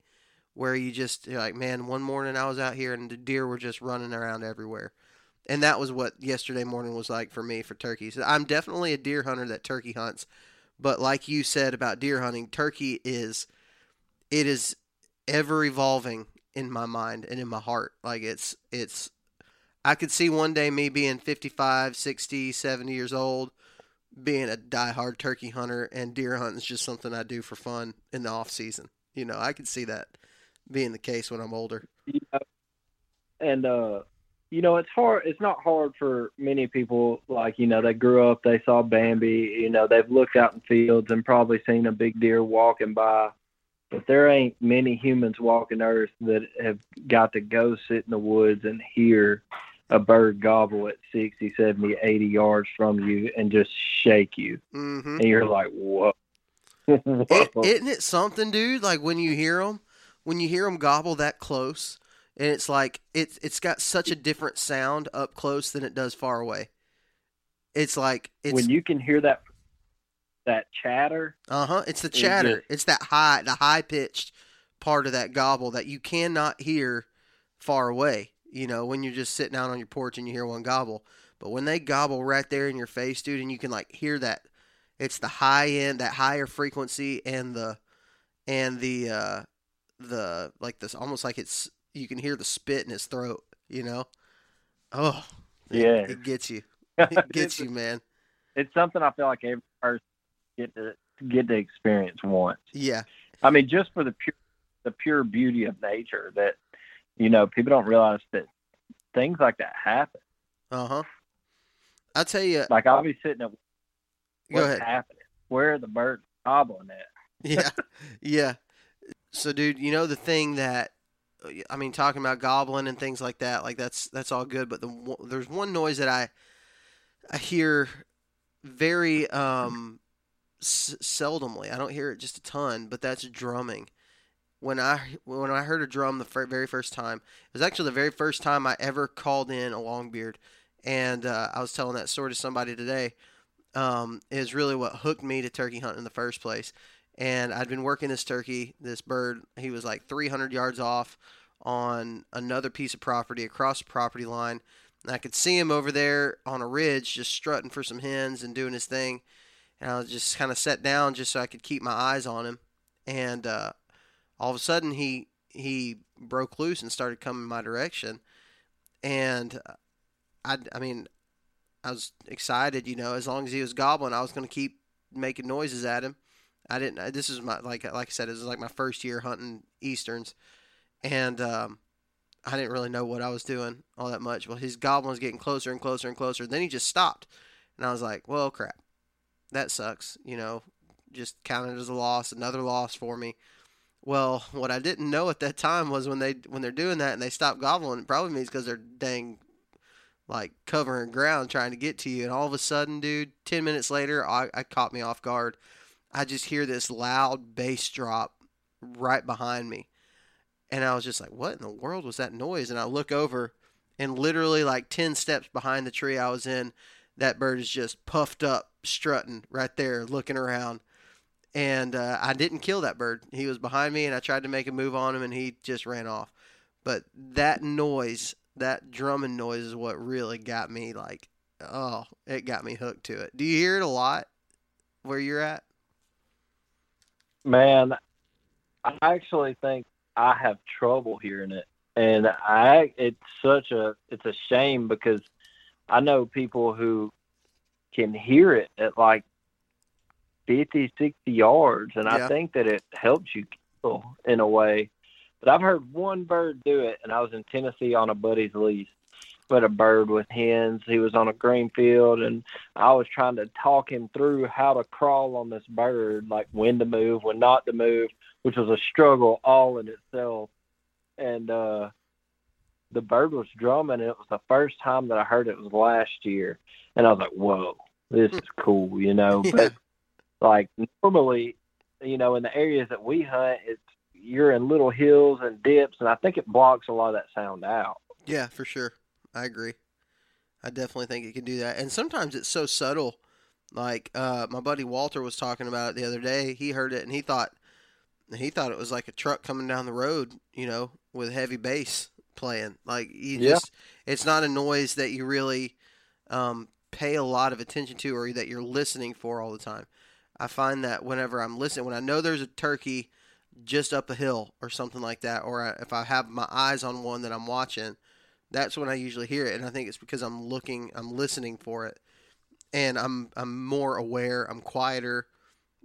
where you just like, man, one morning I was out here and the deer were just running around everywhere. And that was what yesterday morning was like for me for turkeys. I'm definitely a deer hunter that turkey hunts, but like you said about deer hunting, turkey is it is ever evolving in my mind and in my heart. Like it's it's I could see one day me being 55, 60, 70 years old being a diehard turkey hunter and deer hunting is just something I do for fun in the off season. You know, I could see that being the case when I'm older. Yeah. And uh you know, it's hard it's not hard for many people like, you know, they grew up, they saw Bambi, you know, they've looked out in fields and probably seen a big deer walking by. But there ain't many humans walking earth that have got to go sit in the woods and hear a bird gobble at 60, 70, 80 yards from you and just shake you. Mm-hmm. And you're like, whoa. It, isn't it something, dude? Like when you hear them, when you hear them gobble that close, and it's like it's it's got such a different sound up close than it does far away. It's like it's when you can hear that that chatter. Uh huh. It's the chatter. It's, it's that high, the high pitched part of that gobble that you cannot hear far away. You know, when you're just sitting out on your porch and you hear one gobble. But when they gobble right there in your face, dude, and you can like hear that, it's the high end, that higher frequency, and the and the uh the like this almost like it's you can hear the spit in his throat. You know. Oh. Yeah. It, it gets you. It gets you, man. It's something I feel like every person get to get to experience once. Yeah. I mean, just for the pure the pure beauty of nature that you know people don't realize that things like that happen. Uh huh. I'll tell you. Like I'll be sitting at Go what's ahead. happening? Where are the birds gobbling at? Yeah. yeah. So, dude, you know the thing that I mean, talking about goblin and things like that, like that's that's all good. But the there's one noise that I I hear very um seldomly. I don't hear it just a ton, but that's drumming. When I when I heard a drum the very first time, it was actually the very first time I ever called in a longbeard, and uh, I was telling that story to somebody today. Um, is really what hooked me to turkey hunting in the first place. And I'd been working this turkey, this bird. He was like 300 yards off on another piece of property across the property line. And I could see him over there on a ridge just strutting for some hens and doing his thing. And I was just kind of set down just so I could keep my eyes on him. And uh, all of a sudden he he broke loose and started coming my direction. And I, I mean, I was excited, you know, as long as he was gobbling, I was going to keep making noises at him. I didn't. This is my like like I said, this is like my first year hunting easterns, and um, I didn't really know what I was doing all that much. Well, his goblin was getting closer and closer and closer. Then he just stopped, and I was like, "Well, crap, that sucks." You know, just counted as a loss, another loss for me. Well, what I didn't know at that time was when they when they're doing that and they stop gobbling, it probably means because they're dang like covering ground trying to get to you. And all of a sudden, dude, ten minutes later, I, I caught me off guard. I just hear this loud bass drop right behind me. And I was just like, what in the world was that noise? And I look over, and literally, like 10 steps behind the tree I was in, that bird is just puffed up, strutting right there, looking around. And uh, I didn't kill that bird. He was behind me, and I tried to make a move on him, and he just ran off. But that noise, that drumming noise, is what really got me like, oh, it got me hooked to it. Do you hear it a lot where you're at? Man, I actually think I have trouble hearing it, and I it's such a it's a shame because I know people who can hear it at like 50, 60 yards, and Yeah. I think that it helps you kill in a way. But I've heard one bird do it, and I was in Tennessee on a buddy's lease. But a bird with hens. He was on a green field, and I was trying to talk him through how to crawl on this bird, like when to move, when not to move, which was a struggle all in itself. And uh, the bird was drumming, and it was the first time that I heard it was last year, and I was like, "Whoa, this is cool," you know. Yeah. But like normally, you know, in the areas that we hunt, it's you're in little hills and dips, and I think it blocks a lot of that sound out. Yeah, for sure. I agree. I definitely think it can do that. And sometimes it's so subtle. Like uh, my buddy Walter was talking about it the other day. He heard it and he thought he thought it was like a truck coming down the road, you know, with heavy bass playing. Like you Yeah. just it's not a noise that you really um, pay a lot of attention to or that you're listening for all the time. I find that whenever I'm listening, when I know there's a turkey just up a hill or something like that, or I, if I have my eyes on one that I'm watching, that's when I usually hear it. And I think it's because I'm looking, I'm listening for it, and I'm I'm more aware, I'm quieter.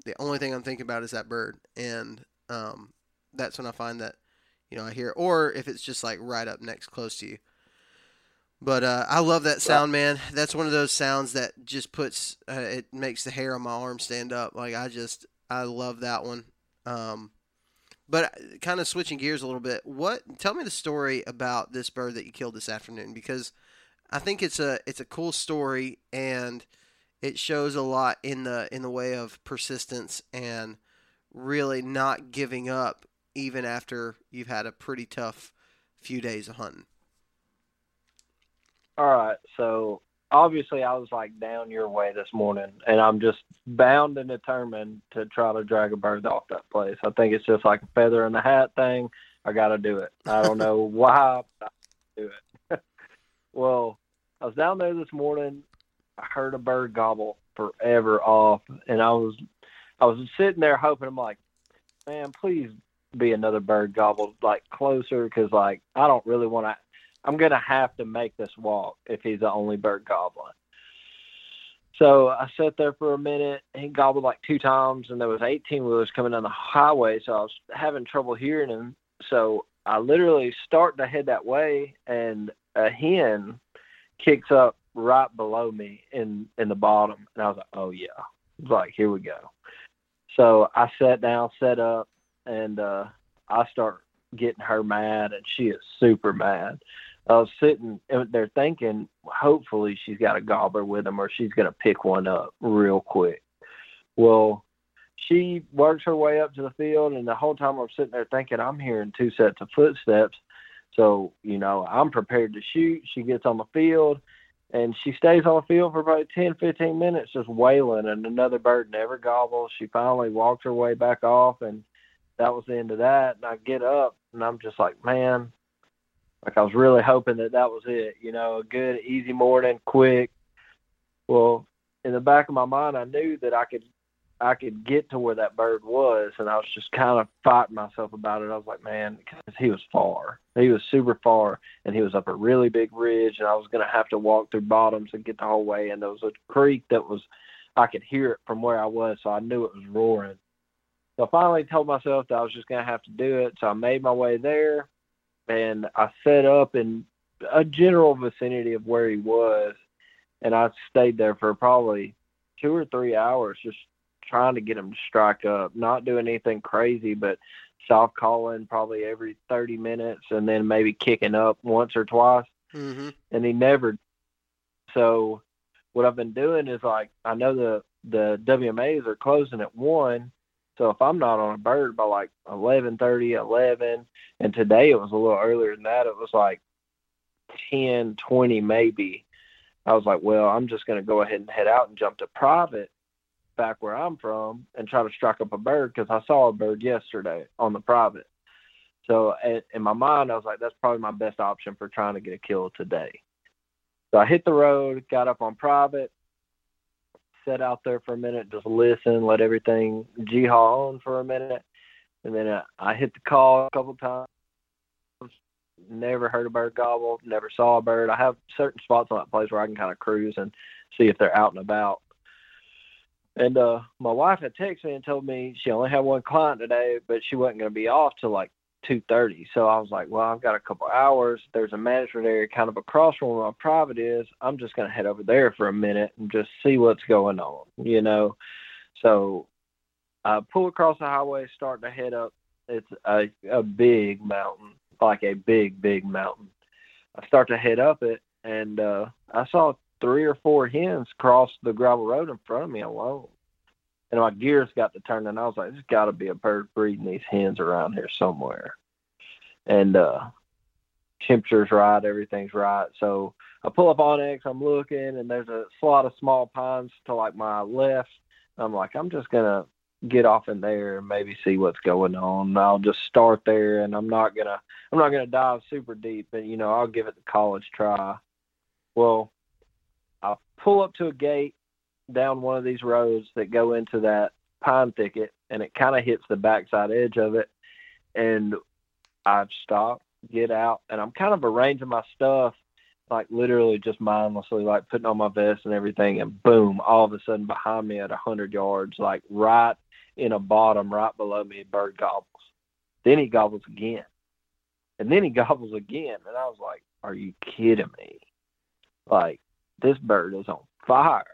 The only thing I'm thinking about is that bird, and um, that's when I find that you know I hear, or if it's just like right up next, close to you. But uh, I love that sound, man. That's one of those sounds that just puts uh, it makes the hair on my arm stand up. Like I just I love that one. Um, but kind of switching gears a little bit, what? Tell me the story about this bird that you killed this afternoon because I think it's a it's a cool story and it shows a lot in the in the way of persistence and really not giving up even after you've had a pretty tough few days of hunting. All right, so obviously I was like down your way this morning, and I'm just bound and determined to try to drag a bird off that place. I think it's just like a feather in the hat thing. I got to do it. I don't know why, but I do it. well, I was down there this morning. I heard a bird gobble forever off, and I was, I was sitting there hoping. I'm like, man, please be another bird gobbled like closer, because like I don't really want to. I'm gonna have to make this walk if he's the only bird gobbling. So I sat there for a minute. And he gobbled like two times, and there was 18 wheelers coming down the highway, so I was having trouble hearing him. So I literally start to head that way, and a hen kicks up right below me in in the bottom, and I was like, "Oh yeah!" I was like, "Here we go." So I sat down, set up, and uh, I start getting her mad, and she is super mad. I was sitting there thinking, hopefully she's got a gobbler with him, or she's to pick one up real quick. Well, she works her way up to the field, and the whole time I'm sitting there thinking, I'm hearing two sets of footsteps. So, you know, I'm prepared to shoot. She gets on the field, and she stays on the field for about 10, 15 minutes just wailing, and another bird never gobbles. She finally walks her way back off, and that was the end of that. And I get up, and I'm just like, man, like I was really hoping that that was it. You know, a good, easy morning, quick. Well, in the back of my mind, I knew that I could, I could get to where that bird was, and I was just kind of fighting myself about it. I was like, man, because he was far. He was super far, and he was up a really big ridge, and I was to have to walk through bottoms and get the whole way. And there was a creek that was, I could hear it from where I was, so I knew it was roaring. So I finally told myself that I was just going to have to do it. So I made my way there and I set up in a general vicinity of where he was. And I stayed there for probably two or three hours just trying to get him to strike up, not doing anything crazy, but soft calling probably every 30 minutes and then maybe kicking up once or twice. Mm-hmm. And he never. So what I've been doing is like, I know the, the WMAs are closing at one. So if I'm not on a bird by like 11:30, 11, and today it was a little earlier than that, it was like 10, 20 maybe. I was like, well, I'm just going to go ahead and head out and jump to private back where I'm from and try to strike up a bird because I saw a bird yesterday on the private. So in, in my mind, I was like, that's probably my best option for trying to get a kill today. So I hit the road, got up on private, sat out there for a minute, just listen, let everything g-haw on for a minute, and then I, I hit the call a couple times. never heard a bird gobble, never saw a bird. I have certain spots on that place where I can kind of cruise and see if they're out and about. And uh, my wife had texted me and told me she only had one client today, but she wasn't going to be off till like two thirty. So I was like, well, I've got a couple hours. There's a management area kind of across from where my private is. I'm just going to head over there for a minute and just see what's going on, you know. So I pull across the highway, start to head up. It's a a big mountain, like a big big mountain. I start to head up it, and uh, I saw three or four hens cross the gravel road in front of me alone. And my gears got to turning. And I was like, there's got to be a bird breeding these hens around here somewhere. And uh, temperature's right, everything's right. So I pull up onX, I'm looking, and there's a lot of small pines to like my left. I'm like, I'm just gonna get off in there and maybe see what's going on. I'll just start there, and I'm not gonna, I'm not gonna dive super deep, but you know, I'll give it the college try. Well, I pull up to a gate down one of these roads that go into that pine thicket, and it kind of hits the backside edge of it. And I stop, get out, and I'm kind of arranging my stuff, like literally just mindlessly, like putting on my vest and everything, and boom, all of a sudden behind me at a hundred yards, like right in a bottom, right below me, bird gobbles. Then he gobbles again, and then he gobbles again, and I was like, "Are you kidding me?" Like this bird is on fire.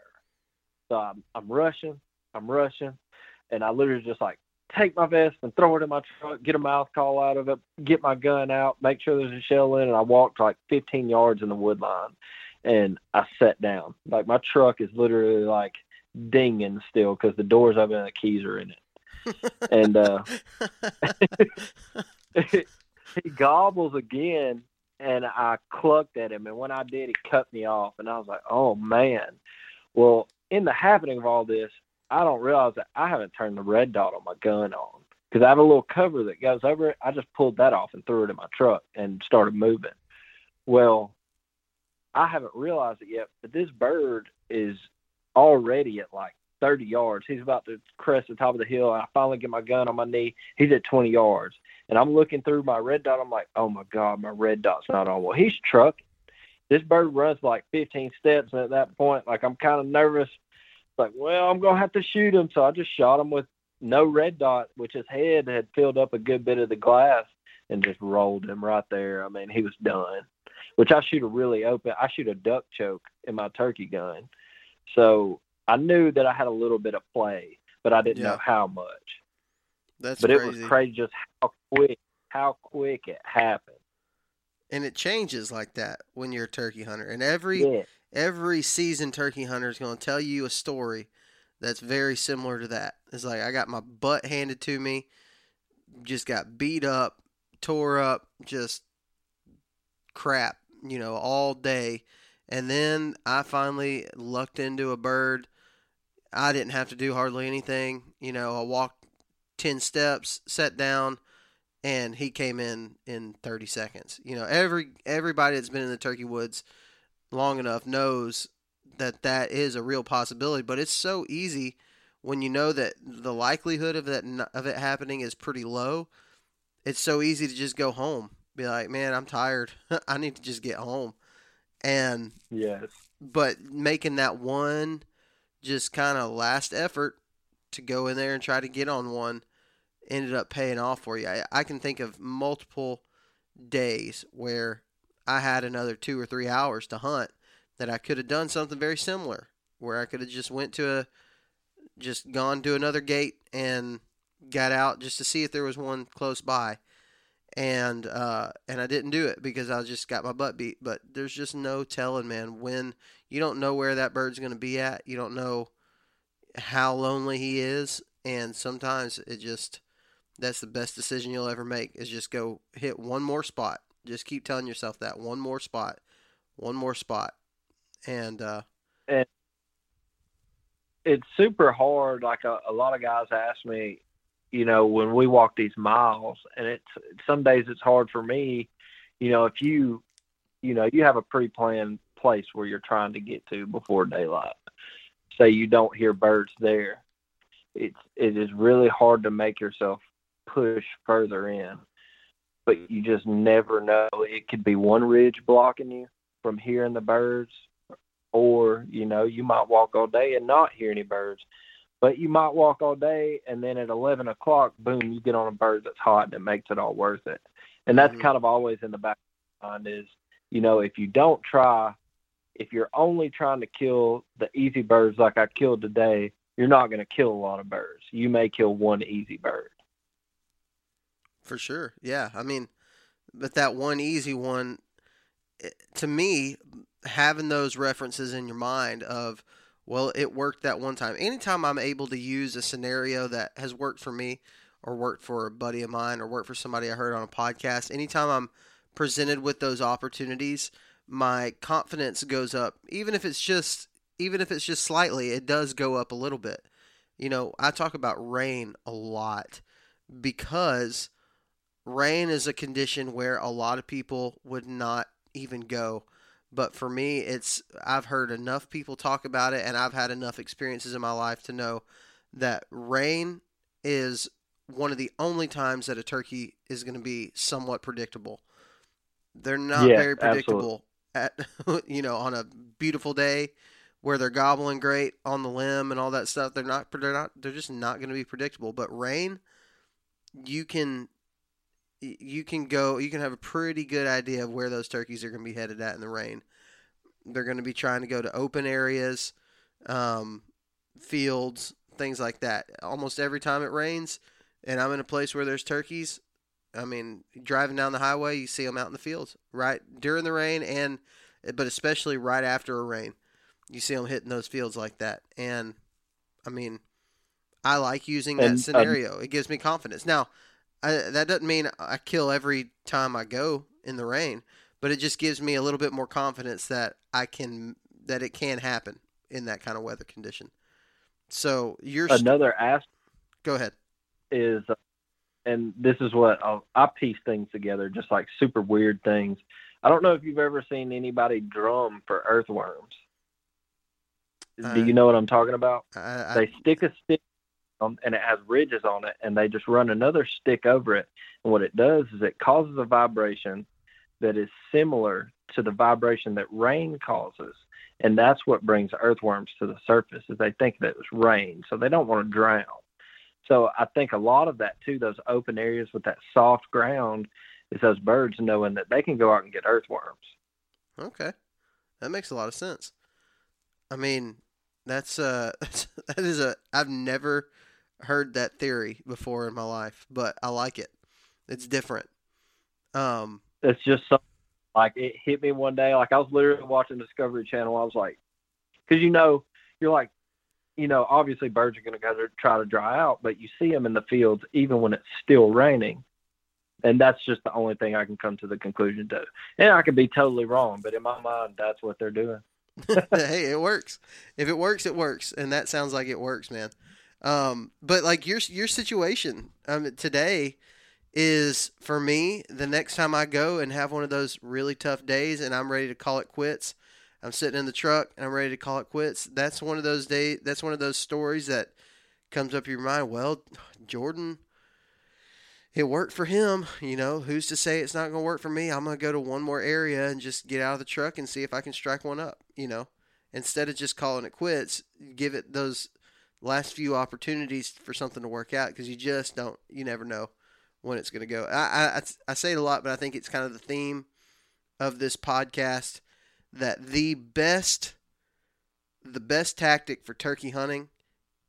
So I'm, I'm rushing, I'm rushing, and I literally just like take my vest and throw it in my truck, get a mouth call out of it, get my gun out, make sure there's a shell in, and I walked like 15 yards in the wood line, and I sat down. Like my truck is literally like dinging still because the door's open and the keys are in it, and uh, he gobbles again, and I clucked at him, and when I did, he cut me off, and I was like, oh man. Well, in the happening of all this, I don't realize that I haven't turned the red dot on my gun on because I have a little cover that goes over it. I just pulled that off and threw it in my truck and started moving. Well, I haven't realized it yet, but this bird is already at like 30 yards. He's about to crest the top of the hill. And I finally get my gun on my knee. He's at 20 yards. And I'm looking through my red dot. I'm like, oh my God, my red dot's not on. Well, he's trucking. This bird runs like 15 steps. And at that point, like, I'm kind of nervous like, well, I'm gonna have to shoot him. So I just shot him with no red dot, which his head had filled up a good bit of the glass, and just rolled him right there. I mean, he was done. Which I shoot a really open. I shoot a duck choke in my turkey gun, so I knew that I had a little bit of play, but I didn't yeah. know how much. That's but crazy. it was crazy just how quick how quick it happened. And it changes like that when you're a turkey hunter. And every yeah every seasoned turkey hunter is going to tell you a story that's very similar to that. It's like I got my butt handed to me, just got beat up, tore up, just crap, you know, all day. And then I finally lucked into a bird. I didn't have to do hardly anything. You know, I walked 10 steps, sat down, and he came in in 30 seconds. You know, every everybody that's been in the turkey woods – long enough knows that that is a real possibility. But it's so easy when you know that the likelihood of that of it happening is pretty low. It's so easy to just go home, be like, "Man, I'm tired. I need to just get home." And yes, but making that one just kind of last effort to go in there and try to get on one ended up paying off for you. I, I can think of multiple days where I had another two or three hours to hunt that I could have done something very similar where I could have just went to a just gone to another gate and got out just to see if there was one close by and uh, and I didn't do it because I just got my butt beat. But there's just no telling, man. When you don't know where that bird's going to be at, you don't know how lonely he is, and sometimes it just that's the best decision you'll ever make is just go hit one more spot just keep telling yourself that one more spot, one more spot, and uh, and it's super hard. Like a, a lot of guys ask me, you know, when we walk these miles, and it's some days it's hard for me. You know, if you, you know, you have a pre-planned place where you're trying to get to before daylight. Say you don't hear birds there, it's it is really hard to make yourself push further in but you just never know. It could be one ridge blocking you from hearing the birds, or you know you might walk all day and not hear any birds. But you might walk all day and then at 11 o'clock, boom, you get on a bird that's hot and it makes it all worth it. And that's Mhm. kind of always in the back of mind is, you know, if you don't try, if you're only trying to kill the easy birds like I killed today, you're not going to kill a lot of birds. You may kill one easy bird. For sure. Yeah. I mean, but that one easy one, it- to me, having those references in your mind of, well, it worked that one time. Anytime I'm able to use a scenario that has worked for me or worked for a buddy of mine or worked for somebody I heard on a podcast, anytime I'm presented with those opportunities, my confidence goes up. Even if it's just even if it's just slightly, it does go up a little bit. You know, I talk about rain a lot because rain is a condition where a lot of people would not even go. But for me, it's I've heard enough people talk about it and I've had enough experiences in my life to know that rain is one of the only times that a turkey is going to be somewhat predictable. They're not Yeah, very predictable at you know on a beautiful day where they're gobbling great on the limb and all that stuff. They're not they're not they're just not going to be predictable. But rain, you can you can go you can have a pretty good idea of where those turkeys are going to be headed at in the rain. They're going to be trying to go to open areas, um, fields, things like that. Almost every time it rains, and I'm in a place where there's turkeys. I mean, driving down the highway, you see them out in the fields right during the rain, and but especially right after a rain, you see them hitting those fields like that. And I mean, I like using that And, um, scenario. it gives me confidence. Now, I, that doesn't mean I kill every time I go in the rain, but it just gives me a little bit more confidence that I can that it can happen in that kind of weather condition. So you're st- Another aspect go ahead. is, uh, and this is what I'll, I piece things together, just like super weird things. I don't know if you've ever seen anybody drum for earthworms. Uh, Do you know what I'm talking about? I, I, They stick a stick and it has ridges on it, and they just run another stick over it. And what it does is it causes a vibration that is similar to the vibration that rain causes, and that's what brings earthworms to the surface. Is they think that it's rain, so they don't want to drown. So I think a lot of that too, those open areas with that soft ground, is those birds knowing that they can go out and get earthworms. Okay, that makes a lot of sense. I mean, that's uh, that is a I've never heard that theory before in my life, but I like it. It's different. Um, it's just something like it hit me one day. Like I was literally watching Discovery Channel. I was like, because you know, you're like, you know, obviously birds are going to go to try to dry out, but you see them in the fields even when it's still raining. And that's just the only thing I can come to the conclusion to. And I could be totally wrong, but in my mind, that's what they're doing. hey, it works. If it works, it works, and that sounds like it works, man. Um, but like your your situation um, today is for me. The next time I go and have one of those really tough days, and I'm ready to call it quits, I'm sitting in the truck and I'm ready to call it quits. That's one of those days. That's one of those stories that comes up your mind. Well, Jordan, it worked for him. You know, who's to say it's not going to work for me? I'm going to go to one more area and just get out of the truck and see if I can strike one up. You know, instead of just calling it quits, give it those last few opportunities for something to work out because you just don't, you never know when it's going to go. I, I, I say it a lot, but I think it's kind of the theme of this podcast that the best, the best tactic for turkey hunting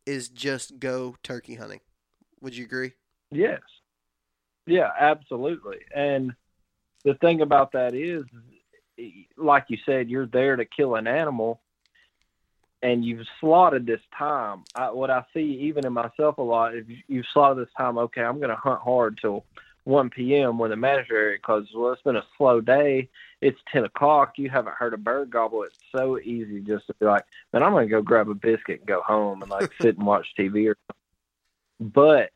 is just go turkey hunting. Would you agree? Yes. Yeah, absolutely. And the thing about that is, like you said, you're there to kill an animal and you've slotted this time. I, what I see, even in myself a lot, if you, you've slotted this time, okay, I'm going to hunt hard till 1 p.m. when the manager area because well, it's been a slow day. It's 10 o'clock. You haven't heard a bird gobble. It's so easy just to be like, man, I'm going to go grab a biscuit and go home and like sit and watch TV or something. But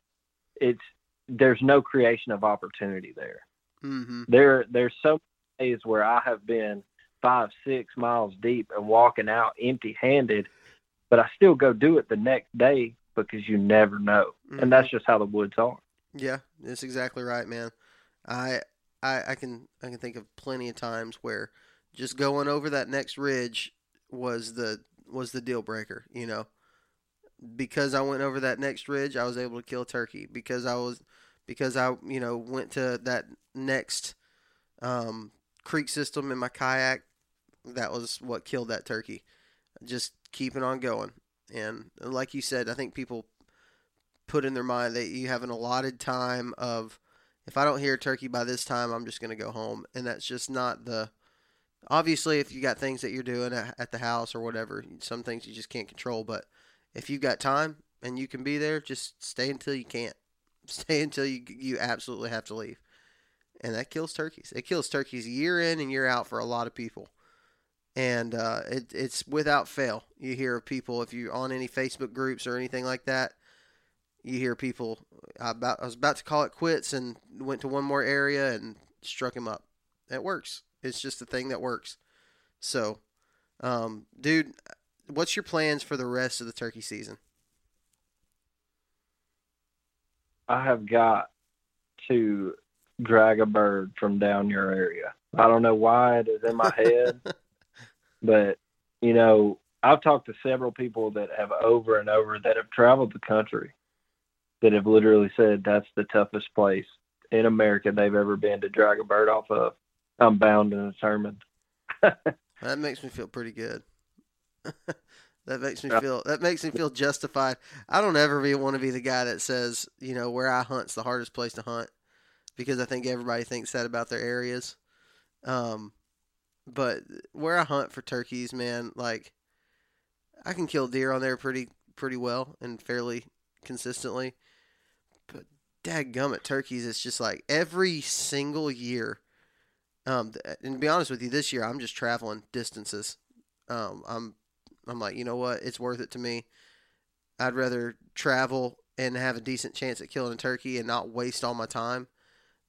it's there's no creation of opportunity there. Mm-hmm. There there's so many days where I have been five, six miles deep and walking out empty handed, but I still go do it the next day because you never know. Mhm. And that's just how the woods are. Yeah, that's exactly right, man. I I, I can I can think of plenty of times where just going over that next ridge was the was the deal breaker. You know, because I went over that next ridge, I was able to kill a turkey. Because I was because I you know went to that next um, creek system in my kayak, that was what killed that turkey. Just keeping on going, and uh, like you said, I think people put in their mind that you have an allotted time of if I don't hear turkey by this time, I'm just going to go home. And that's just not the. Obviously, if you got things that you're doing at the house or whatever, some things you just can't control. But if you've got time and you can be there, just stay until you can't. Stay until you you absolutely have to leave. And that kills turkeys. It kills turkeys year in and year out for a lot of people. And uh, it, it's without fail. You hear of people, if you're on any Facebook groups or anything like that, you hear people I about I was about to call it quits and went to one more area and struck him up. It works. It's just a thing that works. So, um, dude, what's your plans for the rest of the turkey season? I have got to drag a bird from down your area. I don't know why it is in my head, but you know, I've talked to several people that have over and over that have traveled the country that have literally said that's the toughest place in America they've ever been to drag a bird off of. I'm bound and determined. that makes me feel pretty good. that makes me feel that makes me feel justified. I don't ever be, want to be the guy that says, you know, where I hunt's the hardest place to hunt because I think everybody thinks that about their areas. Um, but where I hunt for turkeys, man, like I can kill deer on there pretty pretty well and fairly consistently But dadgummit turkeys, it's just like every single year. Um, and to be honest with you, this year I'm just traveling distances. Um, I'm, I'm like, you know what? It's worth it to me. I'd rather travel and have a decent chance at killing a turkey and not waste all my time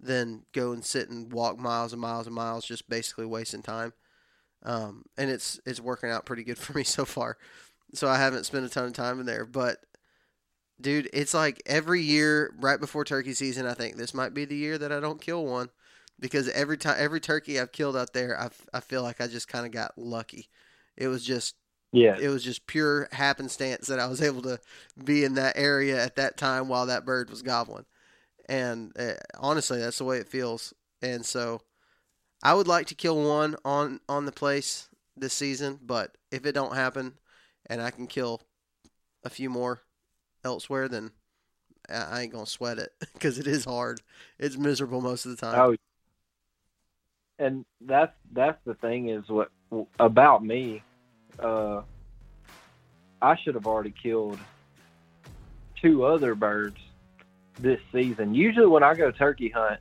than go and sit and walk miles and miles and miles, just basically wasting time. Um, and it's it's working out pretty good for me so far. So I haven't spent a ton of time in there, but dude, it's like every year right before turkey season, I think this might be the year that I don't kill one because every time every turkey I've killed out there, I, I feel like I just kind of got lucky. It was just yeah, it was just pure happenstance that I was able to be in that area at that time while that bird was gobbling. And uh, honestly, that's the way it feels. And so, I would like to kill one on on the place this season, but if it don't happen, and I can kill a few more elsewhere, then I ain't gonna sweat it because it is hard. It's miserable most of the time. Oh, and that's that's the thing is what about me. Uh, I should have already killed two other birds this season. Usually, when I go turkey hunt,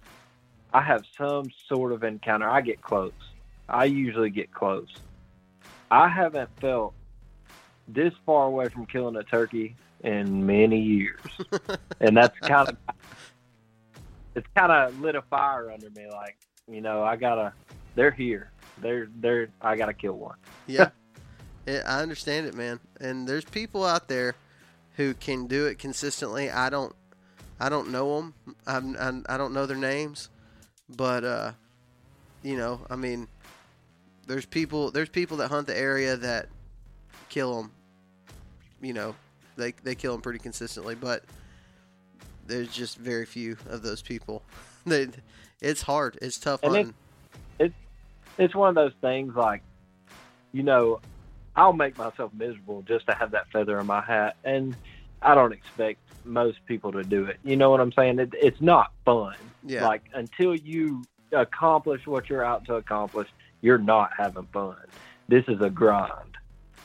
I have some sort of encounter. I get close. I usually get close. I haven't felt this far away from killing a turkey in many years, and that's kind of it's kind of lit a fire under me. Like you know, I gotta. They're here. They're they're. I gotta kill one. yeah. yeah, I understand it, man. And there's people out there who can do it consistently. I don't. I don't know them. I'm, I'm I don't know their names, but uh, you know, I mean, there's people. There's people that hunt the area that kill them. You know, they they kill them pretty consistently, but there's just very few of those people. they, it's hard. It's tough and hunting. It, it, it's one of those things like, you know, I'll make myself miserable just to have that feather in my hat, and I don't expect most people to do it. You know what I'm saying? It, it's not fun. Yeah. Like until you accomplish what you're out to accomplish, you're not having fun. This is a grind.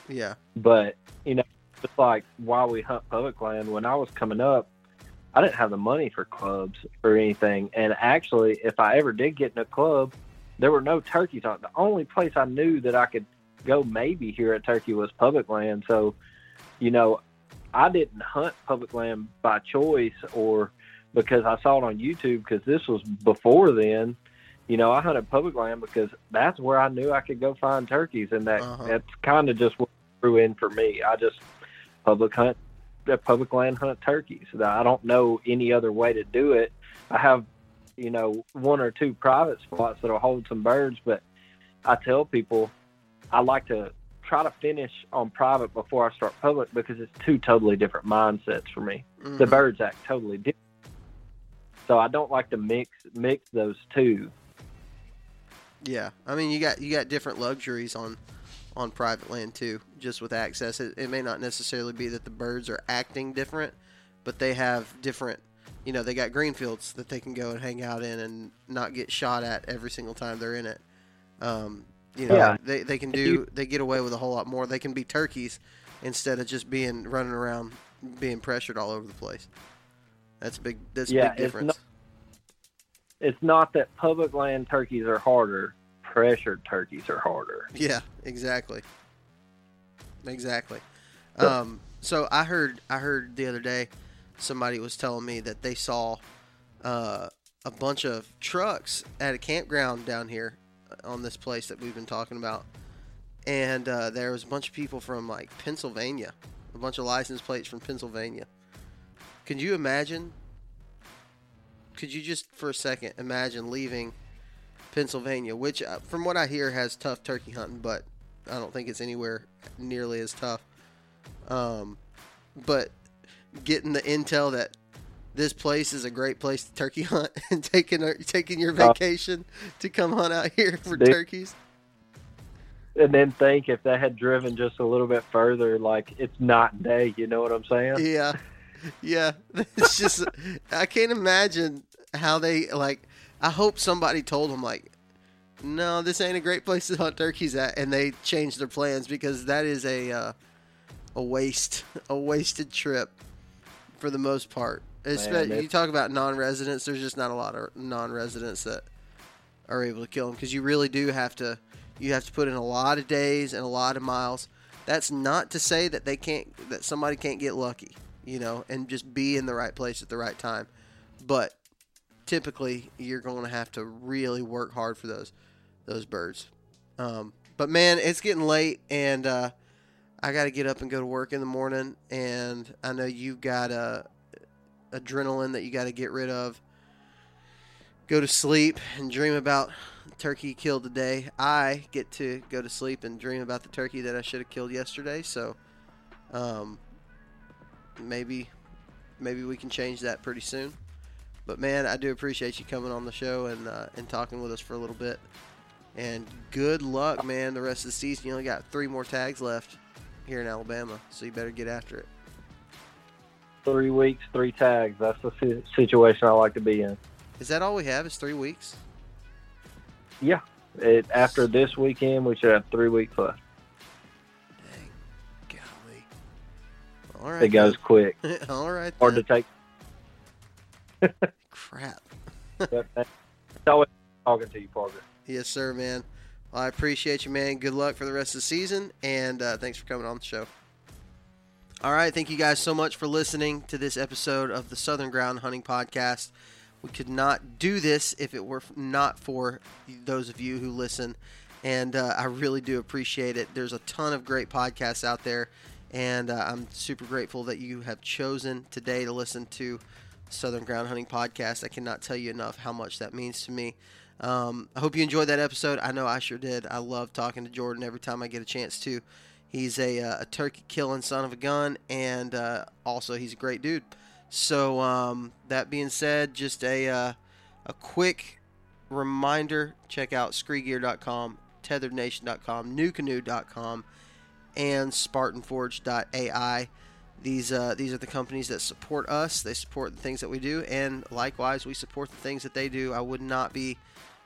Yeah. But you know, just like while we hunt public land, when I was coming up, I didn't have the money for clubs or anything. And actually, if I ever did get in a club, there were no turkeys on. The only place I knew that I could go maybe here at Turkey was public land. So, you know, I didn't hunt public land by choice or because I saw it on YouTube because this was before then. You know, I hunted public land because that's where I knew I could go find turkeys, and that uh-huh. that's kind of just what drew in for me. I just public hunt, public land hunt turkeys. I don't know any other way to do it. I have you know, one or two private spots that'll hold some birds. But I tell people I like to try to finish on private before I start public because it's two totally different mindsets for me. Mhm. The birds act totally different. So I don't like to mix mix those two. Yeah, I mean you got you got different luxuries on on private land too, just with access. It, it may not necessarily be that the birds are acting different, but they have different. You know, they got green fields that they can go and hang out in and not get shot at every single time they're in it. Um, you know, Yeah. they they can do they get away with a whole lot more. They can be turkeys instead of just being running around being pressured all over the place. That's a big. That's a Yeah, big it's difference. not- It's not that public land turkeys are harder; pressured turkeys are harder. Yeah, exactly. Exactly. So- Um, so I heard I heard the other day somebody was telling me that they saw uh, a bunch of trucks at a campground down here on this place that we've been talking about, and uh, there was a bunch of people from like Pennsylvania, a bunch of license plates from Pennsylvania. Could you imagine? Could you just for a second imagine leaving Pennsylvania, which uh, from what I hear has tough turkey hunting, but I don't think it's anywhere nearly as tough. Um, but getting the intel that this place is a great place to turkey hunt and taking taking your Uh, vacation to come hunt out here for Dude. turkeys. And then think if they had driven just a little bit further, like it's not day. You know what I'm saying? Yeah, yeah. It's just I can't imagine how they like. I hope somebody told them like, no, this ain't a great place to hunt turkeys at, and they changed their plans because that is a uh, a waste, a wasted trip for the most part. You talk about non-residents. There's just not a lot of non-residents that are able to kill them because you really do have to. You have to put in a lot of days and a lot of miles. That's not to say that they can't, that somebody can't get lucky, you know, and just be in the right place at the right time. But typically, you're going to have to really work hard for those those birds. Um, but man, it's getting late, and uh, I got to get up and go to work in the morning. And I know you've got uh, adrenaline that you got to get rid of. Go to sleep and dream about turkey killed today. I get to go to sleep and dream about the turkey that I should have killed yesterday. So, um, maybe, maybe we can change that pretty soon. But man, I do appreciate you coming on the show and uh, and talking with us for a little bit. And good luck, man. The rest of the season, you only got three more tags left here in Alabama, so you better get after it. Three weeks, three tags. That's the si- situation I like to be in. Is that all we have? Is three weeks? Yeah. It, after this weekend, we should have three weeks left. Dang, golly. All right. It goes quick. all right. Hard to take. Crap. It's always talking to you, Parker. Yes, sir, man. Well, I appreciate you, man. Good luck for the rest of the season, and uh, thanks for coming on the show. All right, thank you guys so much for listening to this episode of the Southern Ground Hunting Podcast. We could not do this if it were not for those of you who listen, and uh, I really do appreciate it. There's a ton of great podcasts out there, and uh, I'm super grateful that you have chosen today to listen to Southern Ground Hunting Podcast. I cannot tell you enough how much that means to me. Um, I hope you enjoyed that episode. I know I sure did. I love talking to Jordan every time I get a chance to. He's a, uh, a turkey killing son of a gun, and uh, also he's a great dude. So um, that being said, just a uh, a quick reminder: check out skregear.com, tethrdnation.com, nucanoe.com, and SpartanForge.ai. These uh, these are the companies that support us. They support the things that we do, and likewise, we support the things that they do. I would not be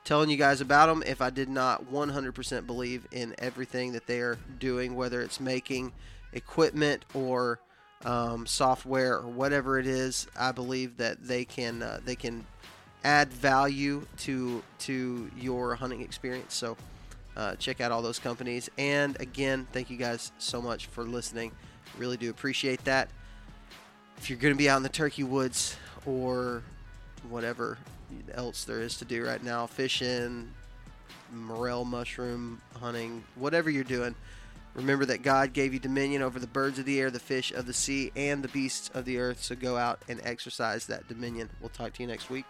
telling you guys about them if I did not 100% believe in everything that they are doing, whether it's making equipment or um, software or whatever it is. I believe that they can uh, they can add value to to your hunting experience. So uh, check out all those companies. And again, thank you guys so much for listening. Really do appreciate that. If you're going to be out in the turkey woods or whatever else there is to do right now, fishing, morel mushroom hunting, whatever you're doing, remember that God gave you dominion over the birds of the air, the fish of the sea, and the beasts of the earth. So go out and exercise that dominion. We'll talk to you next week.